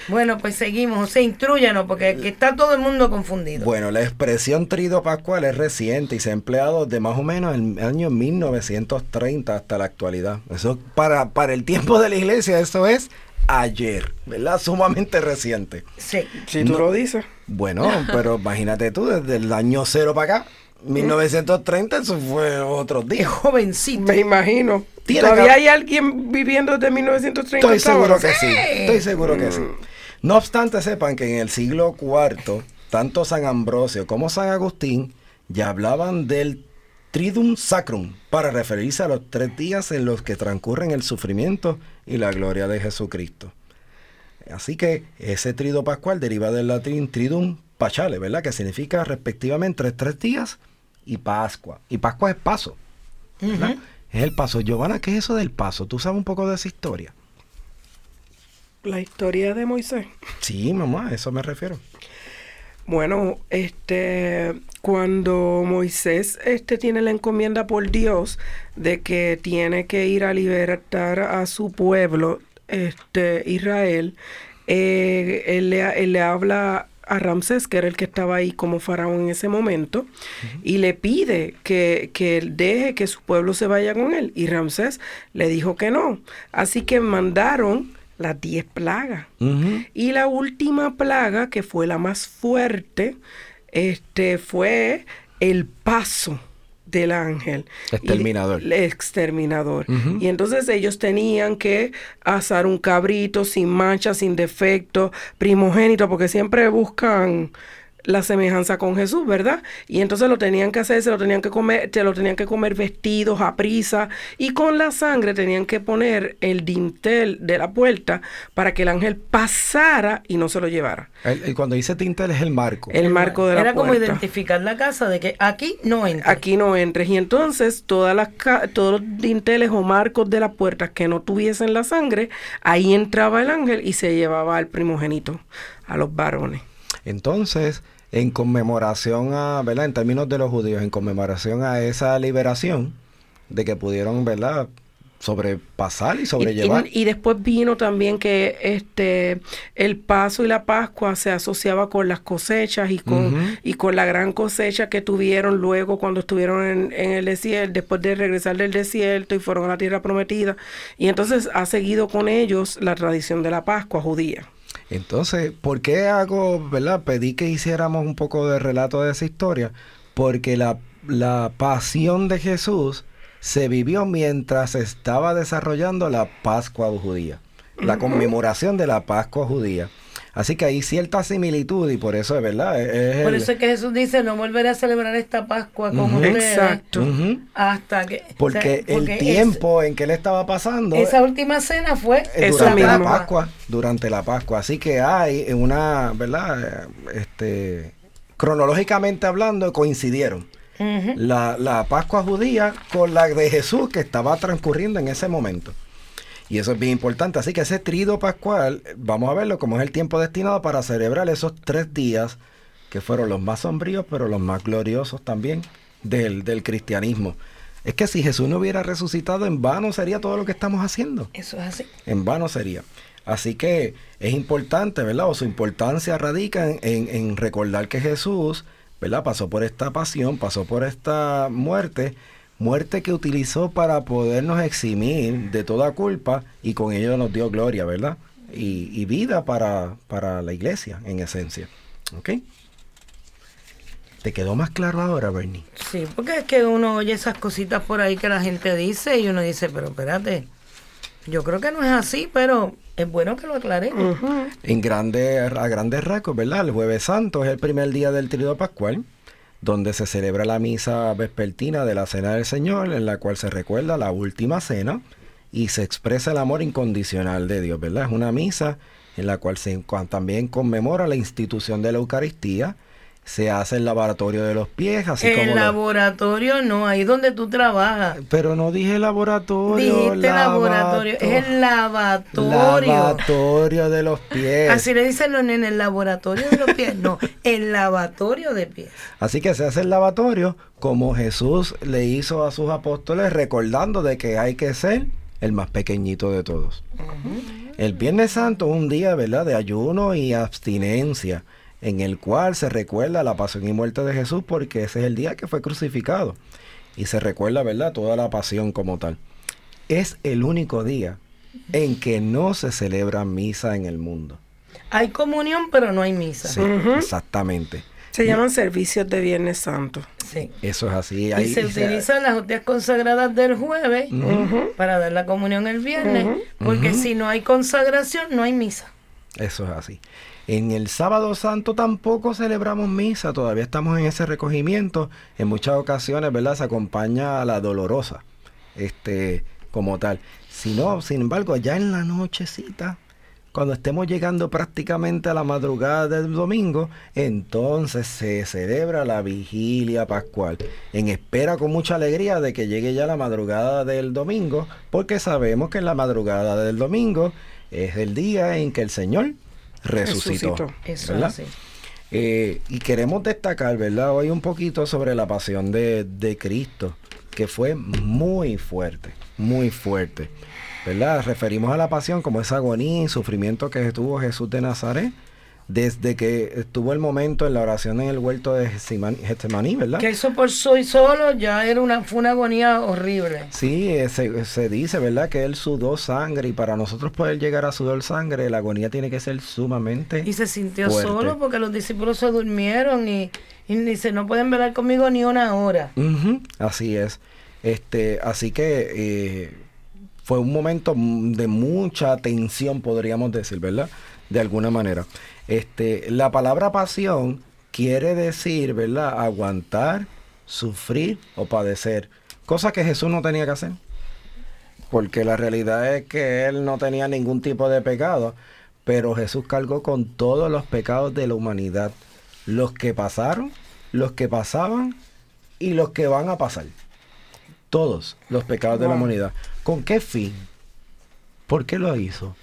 Speaker 2: Bueno, pues seguimos. José, instruyanos, porque que está todo el mundo confundido.
Speaker 3: Bueno, la expresión trido pascual es reciente y se ha empleado de más o menos el año 1930 hasta la actualidad. Eso para, para el tiempo de la iglesia, eso es ayer, ¿verdad? Sumamente reciente.
Speaker 2: Sí.
Speaker 6: Si tú
Speaker 3: No.
Speaker 6: lo dices.
Speaker 3: Bueno, pero imagínate tú, desde el año cero para acá, 1930 eso fue otro
Speaker 2: Es
Speaker 3: día.
Speaker 2: jovencito.
Speaker 6: Me imagino. ¿Todavía
Speaker 3: que-
Speaker 6: hay alguien viviendo desde 1930?
Speaker 3: Estoy seguro que sí. Estoy seguro que sí. No obstante, sepan que en el siglo IV, tanto San Ambrosio como San Agustín ya hablaban del Triduum Sacrum para referirse a los tres días en los que transcurren el sufrimiento y la gloria de Jesucristo. Así que ese trido pascual deriva del latín Triduum Pachale, ¿verdad? Que significa respectivamente tres, tres días y Pascua. Y Pascua es paso. ¿verdad? Es el paso. Giovanna, ¿qué es eso del paso? ¿Tú sabes un poco de esa historia?
Speaker 6: La historia de Moisés.
Speaker 3: Sí, mamá, a eso me refiero.
Speaker 6: Bueno, este, cuando Moisés este, tiene la encomienda por Dios de que tiene que ir a libertar a su pueblo, este, Israel, eh, él, le, él le habla a Ramsés, que era el que estaba ahí como faraón en ese momento, y le pide que, que él deje que su pueblo se vaya con él. Y Ramsés le dijo que no. Así que mandaron las diez plagas. Y la última plaga, que fue la más fuerte, este, fue el paso del ángel.
Speaker 3: Exterminador.
Speaker 6: Y- el exterminador. Y entonces ellos tenían que asar un cabrito sin mancha, sin defecto, primogénito, porque siempre buscan la semejanza con Jesús, ¿verdad? Y entonces lo tenían que hacer, se lo tenían que comer, se lo tenían que comer vestidos a prisa y con la sangre tenían que poner el dintel de la puerta para que el ángel pasara y no se lo llevara.
Speaker 3: El- el- cuando dice tintel es el marco.
Speaker 6: El marco de la
Speaker 2: Era como
Speaker 6: puerta.
Speaker 2: identificar la casa de que aquí no entra.
Speaker 6: Aquí no entres. Y entonces todas las ca- todos los dinteles o marcos de las puertas que no tuviesen la sangre, ahí entraba el ángel y se llevaba al primogénito, a los varones.
Speaker 3: Entonces, en conmemoración a, ¿verdad? En términos de los judíos, en conmemoración a esa liberación de que pudieron, ¿verdad? Sobrepasar y sobrellevar.
Speaker 6: y- y después vino también que este el paso y la Pascua se asociaba con las cosechas y con, y con la gran cosecha que tuvieron luego cuando estuvieron en, en el desierto, después de regresar del desierto y fueron a la tierra prometida. Y entonces ha seguido con ellos la tradición de la Pascua judía.
Speaker 3: Entonces, ¿por qué hago, verdad? Pedí que hiciéramos un poco de relato de esa historia. Porque la, la pasión de Jesús se vivió mientras estaba desarrollando la Pascua judía. La conmemoración de la Pascua judía. Así que hay cierta similitud y por eso es verdad. es- es
Speaker 2: Por eso es que Jesús dice, no volveré a celebrar esta Pascua con
Speaker 3: Ujú.
Speaker 2: ustedes.
Speaker 6: Exacto.
Speaker 2: Hasta que...
Speaker 3: Porque,
Speaker 2: o sea, porque
Speaker 3: el tiempo en que él estaba pasando
Speaker 2: es- esa última cena fue
Speaker 3: eh, durante la. Pascua, durante la Pascua. Así que hay una, ¿verdad? Este, cronológicamente hablando, coincidieron
Speaker 2: Ujú.
Speaker 3: la, la Pascua judía con la de Jesús que estaba transcurriendo en ese momento. Y eso es bien importante. Así que ese trido pascual, vamos a verlo como es el tiempo destinado para celebrar esos tres días que fueron los más sombríos, pero los más gloriosos también del, del cristianismo. Es que si Jesús no hubiera resucitado, en vano sería todo lo que estamos haciendo
Speaker 2: Eso es así.
Speaker 3: en vano sería. Así que es importante, ¿verdad? O su importancia radica en, en- en recordar que Jesús, ¿verdad? Pasó por esta pasión, pasó por esta muerte, muerte que utilizó para podernos eximir de toda culpa y con ello nos dio gloria, ¿verdad? Y, y vida para, para la iglesia, en esencia. ¿Ok? ¿Te quedó más claro ahora, Bernie?
Speaker 2: Sí, porque es que uno oye esas cositas por ahí que la gente dice y uno dice, pero espérate, yo creo que no es así, pero es bueno que lo aclaremos.
Speaker 3: En grande, a grandes rasgos, ¿verdad? El jueves santo es el primer día del tríodo pascual, donde se celebra la misa vespertina de la Cena del Señor, en la cual se recuerda la última cena y se expresa el amor incondicional de Dios, ¿verdad? Es una misa en la cual se también conmemora la institución de la Eucaristía, se hace el lavatorio de los pies, así como...
Speaker 2: el laboratorio no, ahí donde tú trabajas.
Speaker 3: Pero no dije laboratorio.
Speaker 2: Dijiste laboratorio, es el lavatorio.
Speaker 3: Lavatorio de los pies.
Speaker 2: Así le dicen los nenes, el laboratorio de los pies. No, el lavatorio de pies.
Speaker 3: Así que se hace el lavatorio como Jesús le hizo a sus apóstoles, recordando de que hay que ser el más pequeñito de todos. El Viernes Santo es un día, ¿verdad?, de ayuno y abstinencia, en el cual se recuerda la pasión y muerte de Jesús, porque ese es el día que fue crucificado. Y se recuerda, ¿verdad?, toda la pasión como tal. Es el único día en que no se celebra misa en el mundo.
Speaker 2: Hay comunión, pero no hay misa.
Speaker 3: Sí, exactamente.
Speaker 6: Se llaman servicios de Viernes Santo.
Speaker 2: Sí.
Speaker 3: Eso es así.
Speaker 2: Y se
Speaker 3: se-
Speaker 2: utilizan las hostias consagradas del jueves para dar la comunión el viernes, porque si no hay consagración, no hay misa.
Speaker 3: Eso es así. En el sábado santo tampoco celebramos misa, todavía estamos en ese recogimiento. En muchas ocasiones, ¿verdad? Se acompaña a la dolorosa, este, como tal. Si no, sin embargo, ya en la nochecita, cuando estemos llegando prácticamente a la madrugada del domingo, entonces se celebra la vigilia pascual, en espera con mucha alegría de que llegue ya la madrugada del domingo, porque sabemos que en la madrugada del domingo es el día en que el Señor resucitó.
Speaker 6: Resucitó.
Speaker 2: Eso es.
Speaker 3: Eh, y queremos destacar, ¿verdad? Hoy un poquito sobre la pasión de, de Cristo, que fue muy fuerte, muy fuerte, ¿verdad? Referimos a la pasión como esa agonía y sufrimiento que tuvo Jesús de Nazaret desde que estuvo el momento en la oración en el huerto de Getsemaní, ¿verdad?
Speaker 2: Que eso por soy solo ya era una, fue una agonía horrible.
Speaker 3: Sí, se, se dice, ¿verdad? Que él sudó sangre y para nosotros poder llegar a sudar sangre, la agonía tiene que ser sumamente...
Speaker 2: Y se sintió
Speaker 3: Fuerte.
Speaker 2: solo porque los discípulos se durmieron y, y dice, no pueden velar conmigo ni una hora.
Speaker 3: Ujú, así es. Este, así que eh, fue un momento de mucha tensión, podríamos decir, ¿verdad? De alguna manera. Este, la palabra pasión quiere decir, ¿verdad? Aguantar, sufrir o padecer. Cosa que Jesús no tenía que hacer. Porque la realidad es que él no tenía ningún tipo de pecado. Pero Jesús cargó con todos los pecados de la humanidad. Los que pasaron, los que pasaban y los que van a pasar. Todos los pecados de la humanidad. ¿Con qué fin? ¿Por qué lo hizo?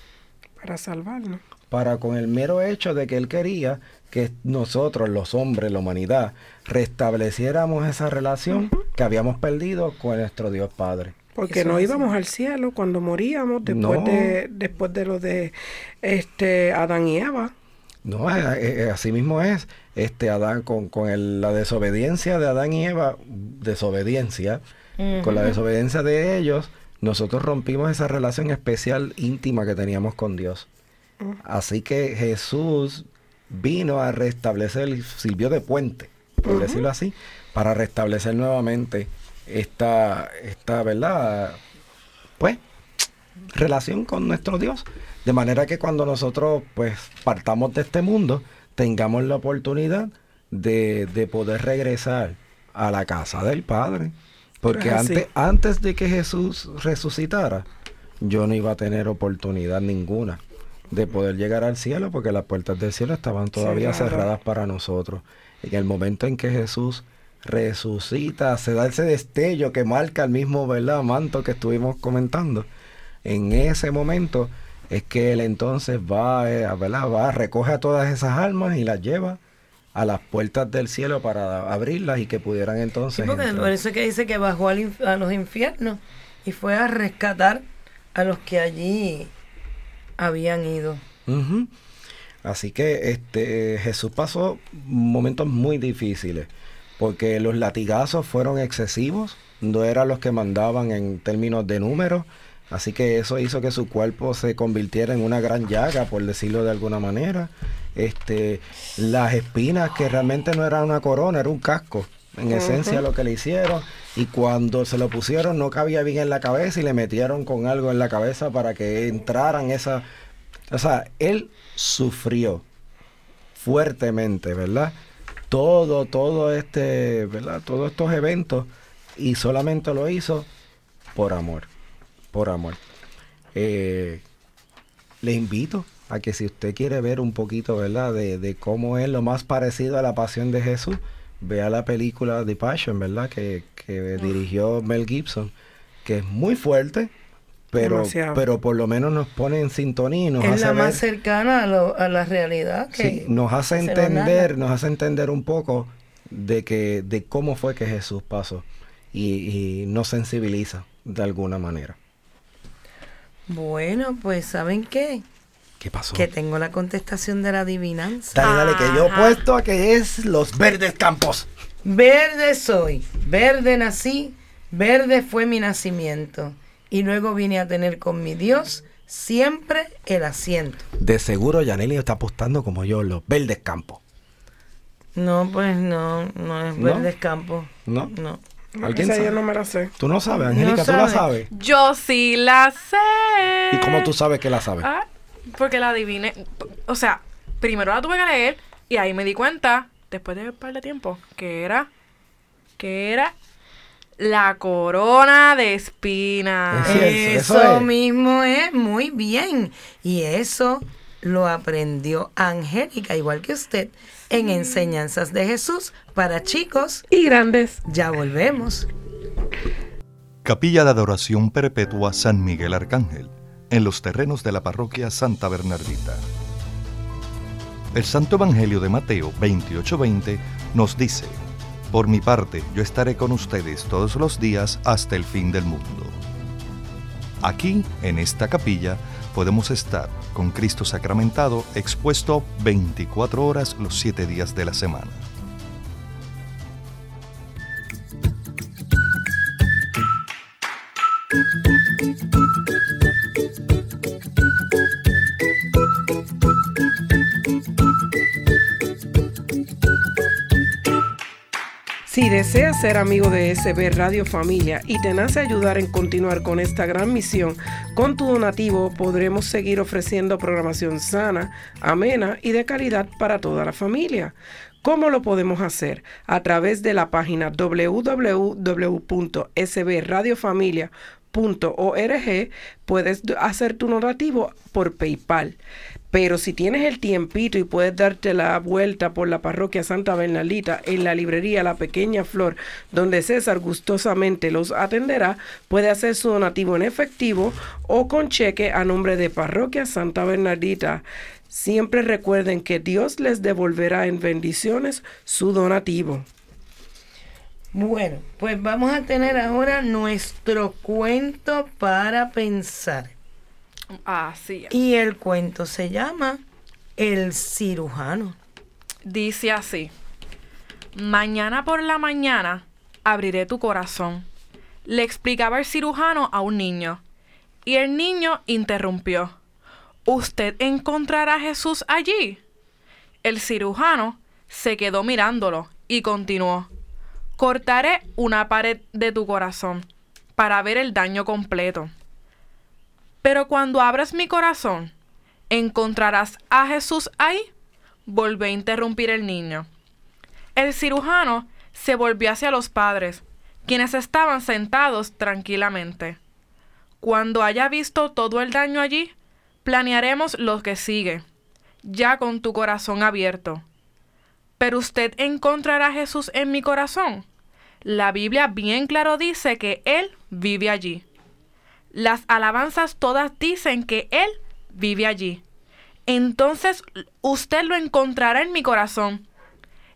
Speaker 6: Para salvarnos.
Speaker 3: Para con el mero hecho de que él quería que nosotros, los hombres, la humanidad, restableciéramos esa relación que habíamos perdido con nuestro Dios Padre.
Speaker 6: Porque
Speaker 2: Eso
Speaker 6: no
Speaker 2: así.
Speaker 6: íbamos al cielo cuando moríamos después
Speaker 3: No.
Speaker 6: de después de lo de este Adán y Eva.
Speaker 3: No, eh, eh, así mismo es. Este Adán con, con el- la desobediencia de Adán y Eva, desobediencia, con la desobediencia de ellos, nosotros rompimos esa relación especial íntima que teníamos con Dios. Así que Jesús vino a restablecer, sirvió de puente, por decirlo así, para restablecer nuevamente esta, esta, ¿verdad? Pues, relación con nuestro Dios. De manera que cuando nosotros, pues, partamos de este mundo, tengamos la oportunidad de, de poder regresar a la casa del Padre. Porque
Speaker 6: Es así.
Speaker 3: antes, antes de que Jesús resucitara, yo no iba a tener oportunidad ninguna de poder llegar al cielo porque las puertas del cielo estaban todavía
Speaker 6: Cerradas.
Speaker 3: cerradas para nosotros. En el momento en que Jesús resucita, se da ese destello que marca el mismo ¿verdad? manto que estuvimos comentando. En ese momento es que él entonces va, eh, a- ¿verdad? va, recoge a todas esas almas y las lleva a las puertas del cielo para abrirlas y que pudieran
Speaker 2: Sí,
Speaker 3: entonces
Speaker 2: porque
Speaker 3: entrar.
Speaker 2: por eso es que dice que bajó al inf- a los infiernos y fue a rescatar a los que allí habían ido.
Speaker 3: Así que este Jesús pasó momentos muy difíciles porque los latigazos fueron excesivos, no eran los que mandaban en términos de números, así que eso hizo que su cuerpo se convirtiera en una gran llaga, por decirlo de alguna manera. Este, las espinas que realmente no era una corona, era un casco, en esencia lo que le hicieron y cuando se lo pusieron no cabía bien en la cabeza y le metieron con algo en la cabeza para que entraran esa o sea, él sufrió fuertemente, ¿verdad? Todo, todo este, ¿verdad? Todos estos eventos y solamente lo hizo por amor, por amor. Eh, le invito a que si usted quiere ver un poquito, ¿verdad? De, de cómo es lo más parecido a la pasión de Jesús, vea la película The Passion, ¿verdad? Que, que dirigió Mel Gibson, que es muy fuerte, pero,
Speaker 6: Demasiado.
Speaker 3: pero por lo menos nos pone en sintonía y nos
Speaker 2: es
Speaker 3: hace
Speaker 2: la más
Speaker 3: ver-
Speaker 2: cercana a, lo- a la realidad que
Speaker 3: Sí, nos hace entender, nos hace entender un poco de que, de cómo fue que Jesús pasó y, y nos sensibiliza de alguna manera.
Speaker 2: Bueno, pues ¿saben qué?
Speaker 3: ¿Qué pasó?
Speaker 2: Que tengo la contestación de la adivinanza.
Speaker 3: Dale, dale, que yo he puesto a que es los verdes campos.
Speaker 2: Verde soy, verde nací, verde fue mi nacimiento. Y luego vine a tener con mi Dios siempre el asiento.
Speaker 3: De seguro Yaneli está apostando como yo, los verdes campos.
Speaker 2: No, pues no, no es
Speaker 3: ¿No?
Speaker 2: Verdes Campos.
Speaker 3: ¿No?
Speaker 2: No.
Speaker 3: ¿Alguien
Speaker 6: Esa yo
Speaker 3: sabe?
Speaker 6: no me la sé.
Speaker 3: Tú no sabes, Angélica, tú la
Speaker 2: sabe.
Speaker 3: sabes.
Speaker 5: Yo sí la sé.
Speaker 3: ¿Y cómo tú sabes que la sabes?
Speaker 5: Ah, porque la adiviné. O sea, primero la tuve que leer y ahí me di cuenta, después de un par de tiempo, que era. que era. La corona de espinas.
Speaker 2: Eso,
Speaker 3: eso es.
Speaker 2: mismo es, muy bien. Y eso lo aprendió Angélica, igual que usted, en Enseñanzas de Jesús para chicos.
Speaker 6: Y grandes.
Speaker 2: Ya volvemos.
Speaker 7: Capilla de Adoración Perpetua San Miguel Arcángel, en los terrenos de la parroquia Santa Bernardita. El Santo Evangelio de Mateo 28:20 nos dice, Por mi parte, yo estaré con ustedes todos los días hasta el fin del mundo. Aquí, en esta capilla, podemos estar con Cristo sacramentado expuesto 24 horas los 7 días de la semana.
Speaker 6: Ser amigo de SB Radio Familia y te nace ayudar en continuar con esta gran misión, con tu donativo podremos seguir ofreciendo programación sana, amena y de calidad para toda la familia. ¿Cómo lo podemos hacer? A través de la página www.sbradiofamilia.org puedes hacer tu donativo por PayPal. Pero si tienes el tiempito y puedes darte la vuelta por la parroquia Santa Bernalita en la librería La Pequeña Flor, donde César gustosamente los atenderá, puede hacer su donativo en efectivo o con cheque a nombre de Parroquia Santa Bernardita. Siempre recuerden que Dios les devolverá en bendiciones su donativo.
Speaker 2: Bueno, pues vamos a tener ahora nuestro cuento para pensar.
Speaker 5: Así es.
Speaker 2: Y el cuento se llama El cirujano.
Speaker 5: Dice así. Mañana por la mañana abriré tu corazón. Le explicaba el cirujano a un niño. Y el niño interrumpió. ¿Usted encontrará a Jesús allí? El cirujano se quedó mirándolo y continuó. Cortaré una pared de tu corazón para ver el daño completo. Pero cuando abras mi corazón, ¿encontrarás a Jesús ahí? Volvió a interrumpir el niño. El cirujano se volvió hacia los padres, quienes estaban sentados tranquilamente. Cuando haya visto todo el daño allí, planearemos lo que sigue, ya con tu corazón abierto. Pero usted encontrará a Jesús en mi corazón. La Biblia bien claro dice que Él vive allí. Las alabanzas todas dicen que Él vive allí. Entonces usted lo encontrará en mi corazón.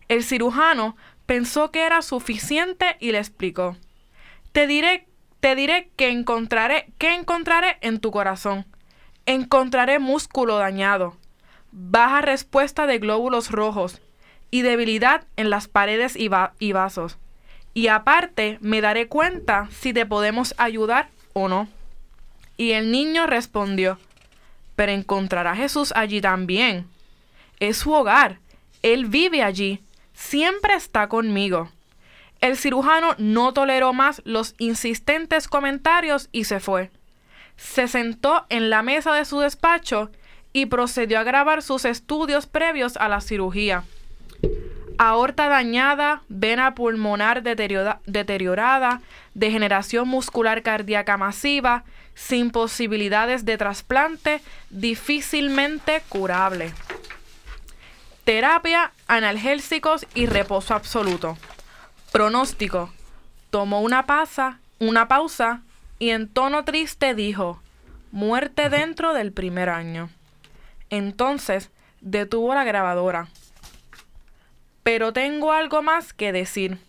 Speaker 5: El cirujano pensó que era suficiente y le explicó. Te diré, te diré que encontraré, que encontraré en tu corazón. Encontraré músculo dañado, baja respuesta de glóbulos rojos y debilidad en las paredes y, y vasos. Y aparte me daré cuenta si te podemos ayudar o no. Y el niño respondió, pero encontrará Jesús allí también. Es su hogar. Él vive allí. Siempre está conmigo. El cirujano no toleró más los insistentes comentarios y se fue. Se sentó en la mesa de su despacho y procedió a grabar sus estudios previos a la cirugía. Aorta dañada, vena pulmonar deteriora- deteriorada, degeneración muscular cardíaca masiva, sin posibilidades de trasplante, difícilmente curable. Terapia, analgésicos y reposo absoluto. Pronóstico. Tomó una pausa, una pausa y en tono triste dijo, muerte dentro del primer año. Entonces detuvo la grabadora. Pero tengo algo más que decir.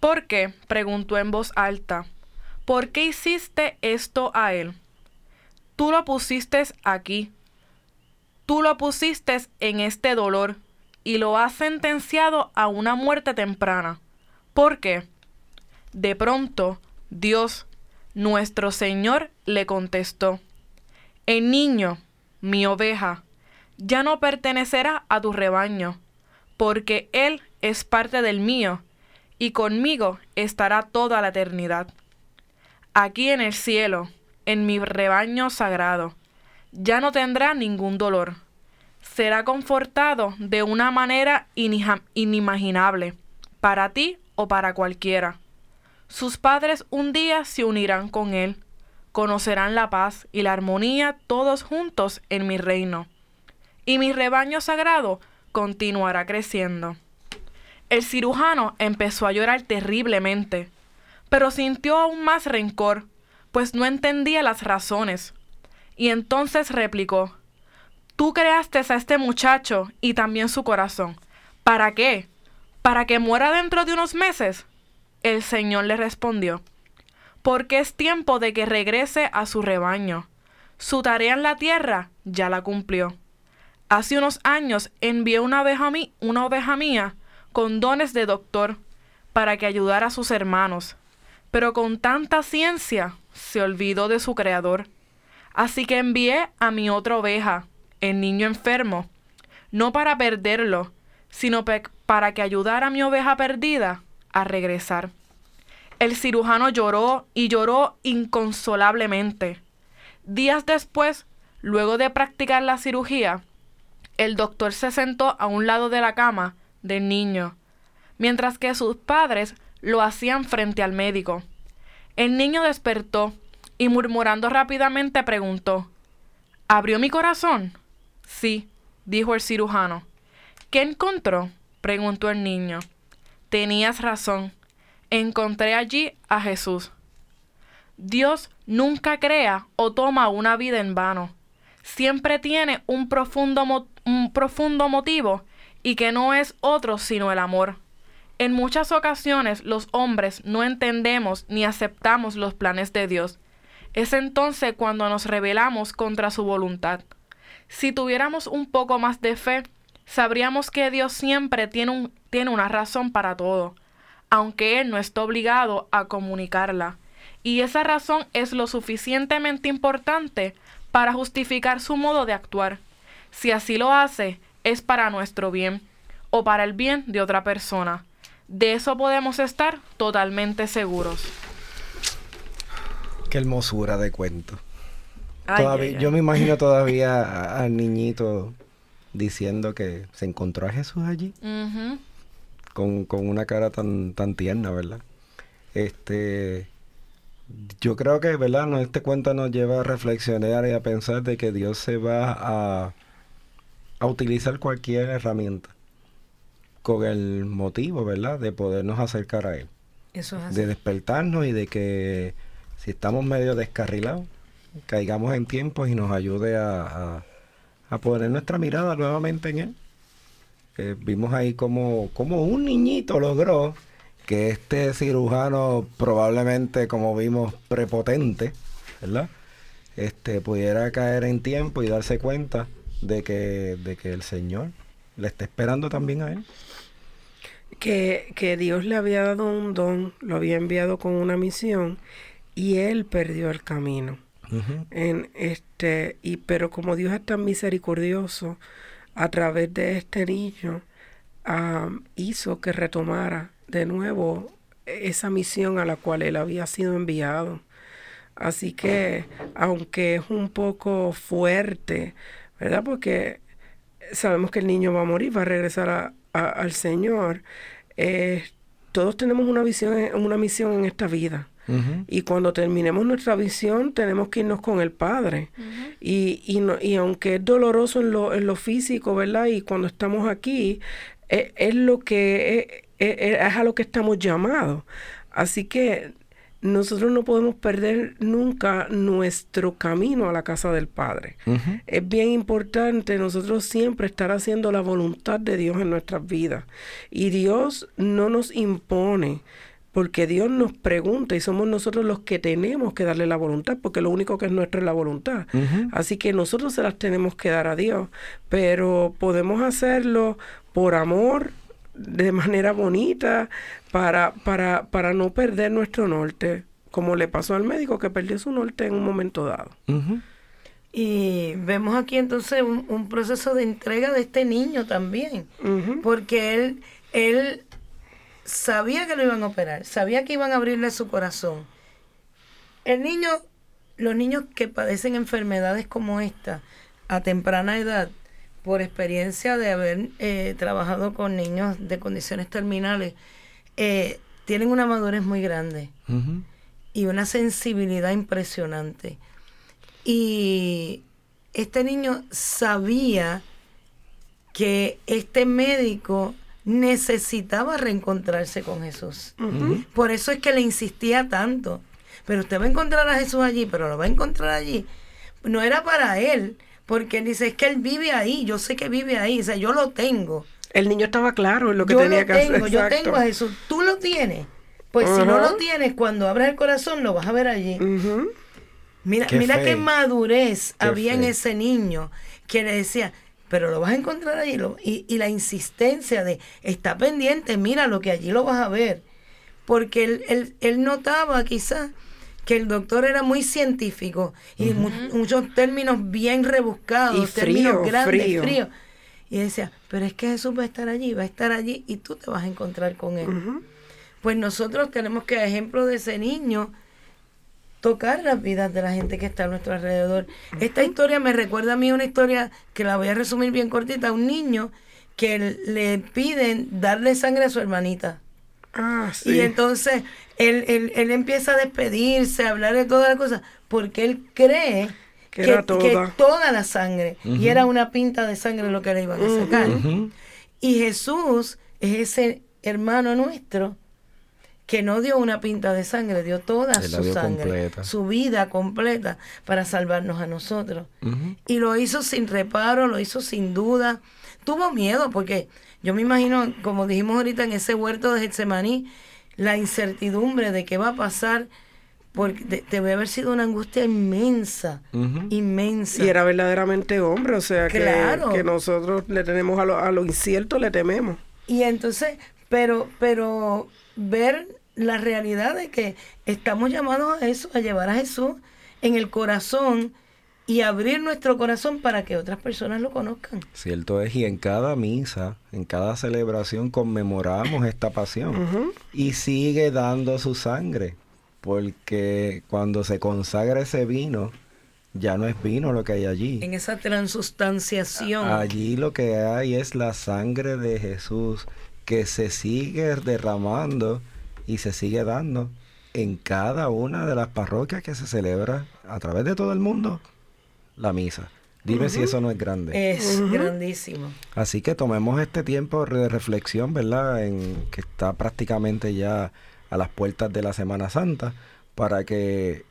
Speaker 5: ¿Por qué? preguntó en voz alta. ¿Por qué hiciste esto a él? Tú lo pusiste aquí. Tú lo pusiste en este dolor y lo has sentenciado a una muerte temprana. ¿Por qué? De pronto, Dios, nuestro Señor, le contestó, El niño, mi oveja, ya no pertenecerá a tu rebaño, porque Él es parte del mío, y conmigo estará toda la eternidad. Aquí en el cielo, en mi rebaño sagrado, ya no tendrá ningún dolor. Será confortado de una manera inimaginable, para ti o para cualquiera. Sus padres un día se unirán con él, conocerán la paz y la armonía todos juntos en mi reino. Y mi rebaño sagrado continuará creciendo. El cirujano empezó a llorar terriblemente, pero sintió aún más rencor, pues no entendía las razones. Y entonces replicó, Tú creaste a este muchacho y también su corazón. ¿Para qué? ¿Para que muera dentro de unos meses? El Señor le respondió, porque es tiempo de que regrese a su rebaño. Su tarea en la tierra ya la cumplió. Hace unos años envié una oveja, una oveja mía con dones de doctor para que ayudara a sus hermanos, pero con tanta ciencia se olvidó de su creador. Así que envié a mi otra oveja, el niño enfermo, no para perderlo, sino para que ayudara a mi oveja perdida a regresar. El cirujano lloró y lloró inconsolablemente. Días después, luego de practicar la cirugía, el doctor se sentó a un lado de la cama del niño, mientras que sus padres lo hacían frente al médico. El niño despertó y murmurando rápidamente preguntó ¿Abrió mi corazón? Sí, dijo el cirujano. ¿Qué encontró? preguntó el niño. Tenías razón. Encontré allí a Jesús. Dios nunca crea o toma una vida en vano. Siempre tiene un profundo, un profundo motivo y que no es otro sino el amor. En muchas ocasiones los hombres no entendemos ni aceptamos los planes de Dios. Es entonces cuando nos rebelamos contra su voluntad. Si tuviéramos un poco más de fe, sabríamos que Dios siempre tiene, un, tiene una razón para todo, aunque Él no está obligado a comunicarla. Y esa razón es lo suficientemente importante para justificar su modo de actuar. Si así lo hace, es para nuestro bien o para el bien de otra persona. De eso podemos estar totalmente seguros.
Speaker 3: Qué hermosura de cuento. Yo me imagino todavía al niñito diciendo que se encontró a Jesús allí. con, con, una cara tan, tan tierna, ¿verdad? Este, yo creo que, ¿verdad? este cuento nos lleva a reflexionar y a pensar de que Dios se va a, a utilizar cualquier herramienta con el motivo, ¿verdad? De podernos acercar a Él.
Speaker 2: Eso es
Speaker 3: De despertarnos y de que si estamos medio descarrilados, caigamos en tiempo y nos ayude a, a, poner nuestra mirada nuevamente en Él. vimos ahí como, como un niñito logró que este cirujano probablemente, como vimos, prepotente, ¿verdad? Este, pudiera caer en tiempo y darse cuenta de que, de que el Señor le está esperando también a él
Speaker 6: que, Dios le había dado un don, lo había enviado con una misión y él perdió el camino. en este, y, pero como Dios es tan misericordioso, a través de este niño, hizo que retomara de nuevo esa misión a la cual él había sido enviado. Así que, aunque es un poco fuerte, ¿verdad? Porque sabemos que el niño va a morir, va a regresar a, al Señor, eh, todos tenemos una visión, una misión en esta vida. Y cuando terminemos nuestra visión, tenemos que irnos con el Padre. y, y, no, y, aunque es doloroso en lo, en lo físico, ¿verdad? Y cuando estamos aquí, es, es lo que es, es, a lo que estamos llamados. Así que nosotros no podemos perder nunca nuestro camino a la casa del Padre. Es bien importante nosotros siempre estar haciendo la voluntad de Dios en nuestras vidas. Y Dios no nos impone, porque Dios nos pregunta y somos nosotros los que tenemos que darle la voluntad, porque lo único que es nuestro es la voluntad. Así que nosotros se las tenemos que dar a Dios, pero podemos hacerlo por amor, de manera bonita para, para, para no perder nuestro norte, como le pasó al médico que perdió su norte en un momento dado.
Speaker 2: Y vemos aquí entonces un, un proceso de entrega de este niño también, porque él, él sabía que lo iban a operar, sabía que iban a abrirle su corazón. El niño, los niños que padecen enfermedades como esta a temprana edad, por experiencia de haber eh, trabajado con niños de condiciones terminales, eh, tienen una madurez muy grande y una sensibilidad impresionante. Y este niño sabía que este médico necesitaba reencontrarse con Jesús. Por eso es que le insistía tanto. Pero usted va a encontrar a Jesús allí, pero lo va a encontrar allí. No era para él, porque él dice, es que él vive ahí, yo sé que vive ahí, o sea, yo lo tengo.
Speaker 6: El niño estaba claro en lo que
Speaker 2: yo
Speaker 6: tenía
Speaker 2: lo
Speaker 6: que
Speaker 2: tengo,
Speaker 6: hacer.
Speaker 2: Yo
Speaker 6: exacto.
Speaker 2: tengo a Jesús, tú lo tienes. Pues si no lo tienes, cuando abras el corazón lo vas a ver allí. Mira,
Speaker 3: Qué
Speaker 2: mira
Speaker 3: fe.
Speaker 2: qué madurez
Speaker 3: Qué
Speaker 2: había en ese niño que le decía, pero lo vas a encontrar allí. lo- y, y la insistencia de, está pendiente, mira lo que allí lo vas a ver. Porque él, él, él notaba quizás que el doctor era muy científico y mu- muchos términos bien rebuscados,
Speaker 6: Y
Speaker 2: términos
Speaker 6: frío,
Speaker 2: grandes,
Speaker 6: frío.
Speaker 2: fríos. Y decía, pero es que Jesús va a estar allí, va a estar allí y tú te vas a encontrar con él. Pues nosotros tenemos que, a ejemplo de ese niño, tocar las vidas de la gente que está a nuestro alrededor. Esta historia me recuerda a mí una historia que la voy a resumir bien cortita. Un niño que le piden darle sangre a su hermanita.
Speaker 6: Ah, sí.
Speaker 2: Y entonces él, él, él empieza a despedirse, a hablar de todas las cosas, porque él cree
Speaker 6: Que era toda.
Speaker 2: toda la sangre, y era una pinta de sangre lo que le iban a sacar. Y Jesús es ese hermano nuestro que no dio una pinta de sangre, dio toda
Speaker 3: Él
Speaker 2: su
Speaker 3: dio
Speaker 2: sangre,
Speaker 3: completa.
Speaker 2: su vida completa para salvarnos a nosotros. Y lo hizo sin reparo, lo hizo sin duda. Tuvo miedo porque yo me imagino, como dijimos ahorita en ese huerto de Getsemaní, la incertidumbre de qué va a pasar, porque de- debe haber sido una angustia inmensa, inmensa.
Speaker 6: Y era verdaderamente hombre, o sea que,
Speaker 2: Claro.
Speaker 6: que nosotros le tenemos a lo, a lo incierto, le tememos.
Speaker 2: Y entonces, pero, pero ver la realidad de que estamos llamados a eso, a llevar a Jesús en el corazón y abrir nuestro corazón para que otras personas lo conozcan.
Speaker 3: Cierto es, y en cada misa, en cada celebración conmemoramos esta pasión. Y sigue dando su sangre, porque cuando se consagra ese vino, ya no es vino lo que hay allí.
Speaker 2: En esa transustanciación.
Speaker 3: Allí lo que hay es la sangre de Jesús que se sigue derramando y se sigue dando en cada una de las parroquias que se celebra a través de todo el mundo la misa. Dime si eso no es grande.
Speaker 2: Es grandísimo.
Speaker 3: Así que tomemos este tiempo de reflexión, ¿verdad? En que está prácticamente ya a las puertas de la Semana Santa, para que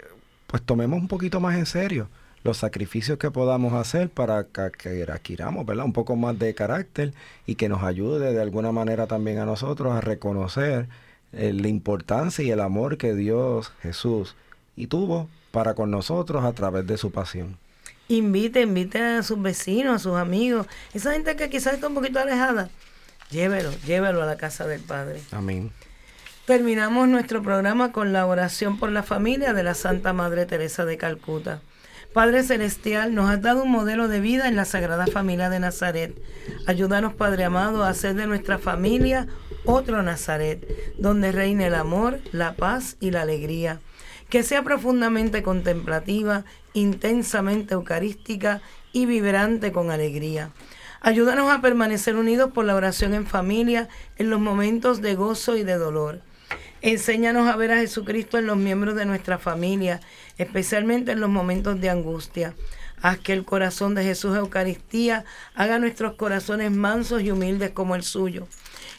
Speaker 3: pues tomemos un poquito más en serio los sacrificios que podamos hacer para que adquiramos, ¿verdad? Un poco más de carácter y que nos ayude de alguna manera también a nosotros a reconocer eh, la importancia y el amor que Dios, Jesús, y tuvo para con nosotros a través de su pasión.
Speaker 2: Invite, invite a sus vecinos, a sus amigos. Esa gente que quizás está un poquito alejada, llévelo, llévelo a la casa del Padre.
Speaker 3: Amén.
Speaker 2: Terminamos nuestro programa con la oración por la familia de la Santa Madre Teresa de Calcuta. Padre Celestial, nos has dado un modelo de vida en la Sagrada Familia de Nazaret. Ayúdanos, Padre amado, a hacer de nuestra familia otro Nazaret, donde reine el amor, la paz y la alegría. Que sea profundamente contemplativa, intensamente eucarística y vibrante con alegría. Ayúdanos a permanecer unidos por la oración en familia en los momentos de gozo y de dolor. Enséñanos a ver a Jesucristo en los miembros de nuestra familia, especialmente en los momentos de angustia. Haz que el corazón de Jesús Eucaristía haga nuestros corazones mansos y humildes como el suyo.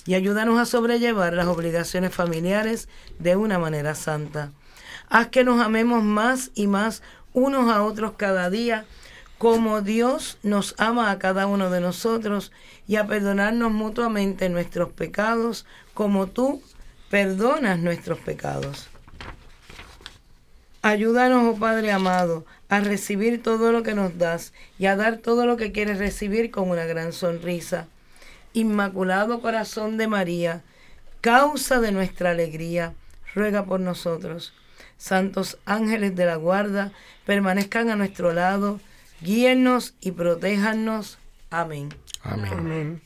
Speaker 2: Y ayúdanos a sobrellevar las obligaciones familiares de una manera santa. Haz que nos amemos más y más unos a otros cada día, como Dios nos ama a cada uno de nosotros, y a perdonarnos mutuamente nuestros pecados, como tú perdonas nuestros pecados. Ayúdanos, oh Padre amado, a recibir todo lo que nos das y a dar todo lo que quieres recibir con una gran sonrisa. Inmaculado Corazón de María, causa de nuestra alegría, ruega por nosotros. Santos ángeles de la guarda, permanezcan a nuestro lado, guíennos y protéjanos. Amén.
Speaker 3: Amén.
Speaker 6: Amén.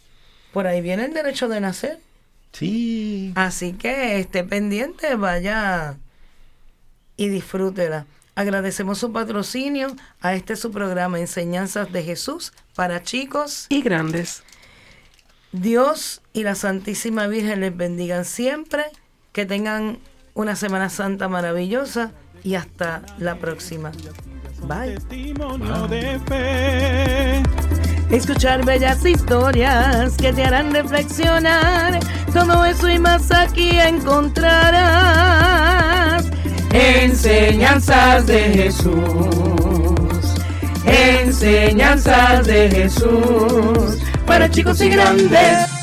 Speaker 2: Por ahí viene el derecho de nacer.
Speaker 3: Sí.
Speaker 2: Así que esté pendiente, vaya y disfrútela. Agradecemos su patrocinio a este su programa Enseñanzas de Jesús para chicos.
Speaker 6: Y grandes.
Speaker 2: Dios y la Santísima Virgen les bendigan siempre. Que tengan una Semana Santa maravillosa y hasta la próxima. Bye.
Speaker 1: Testimonio de fe.
Speaker 2: Escuchar bellas historias que te harán reflexionar. Todo eso y más aquí encontrarás. Enseñanzas de Jesús. Enseñanzas de Jesús. Para chicos y grandes.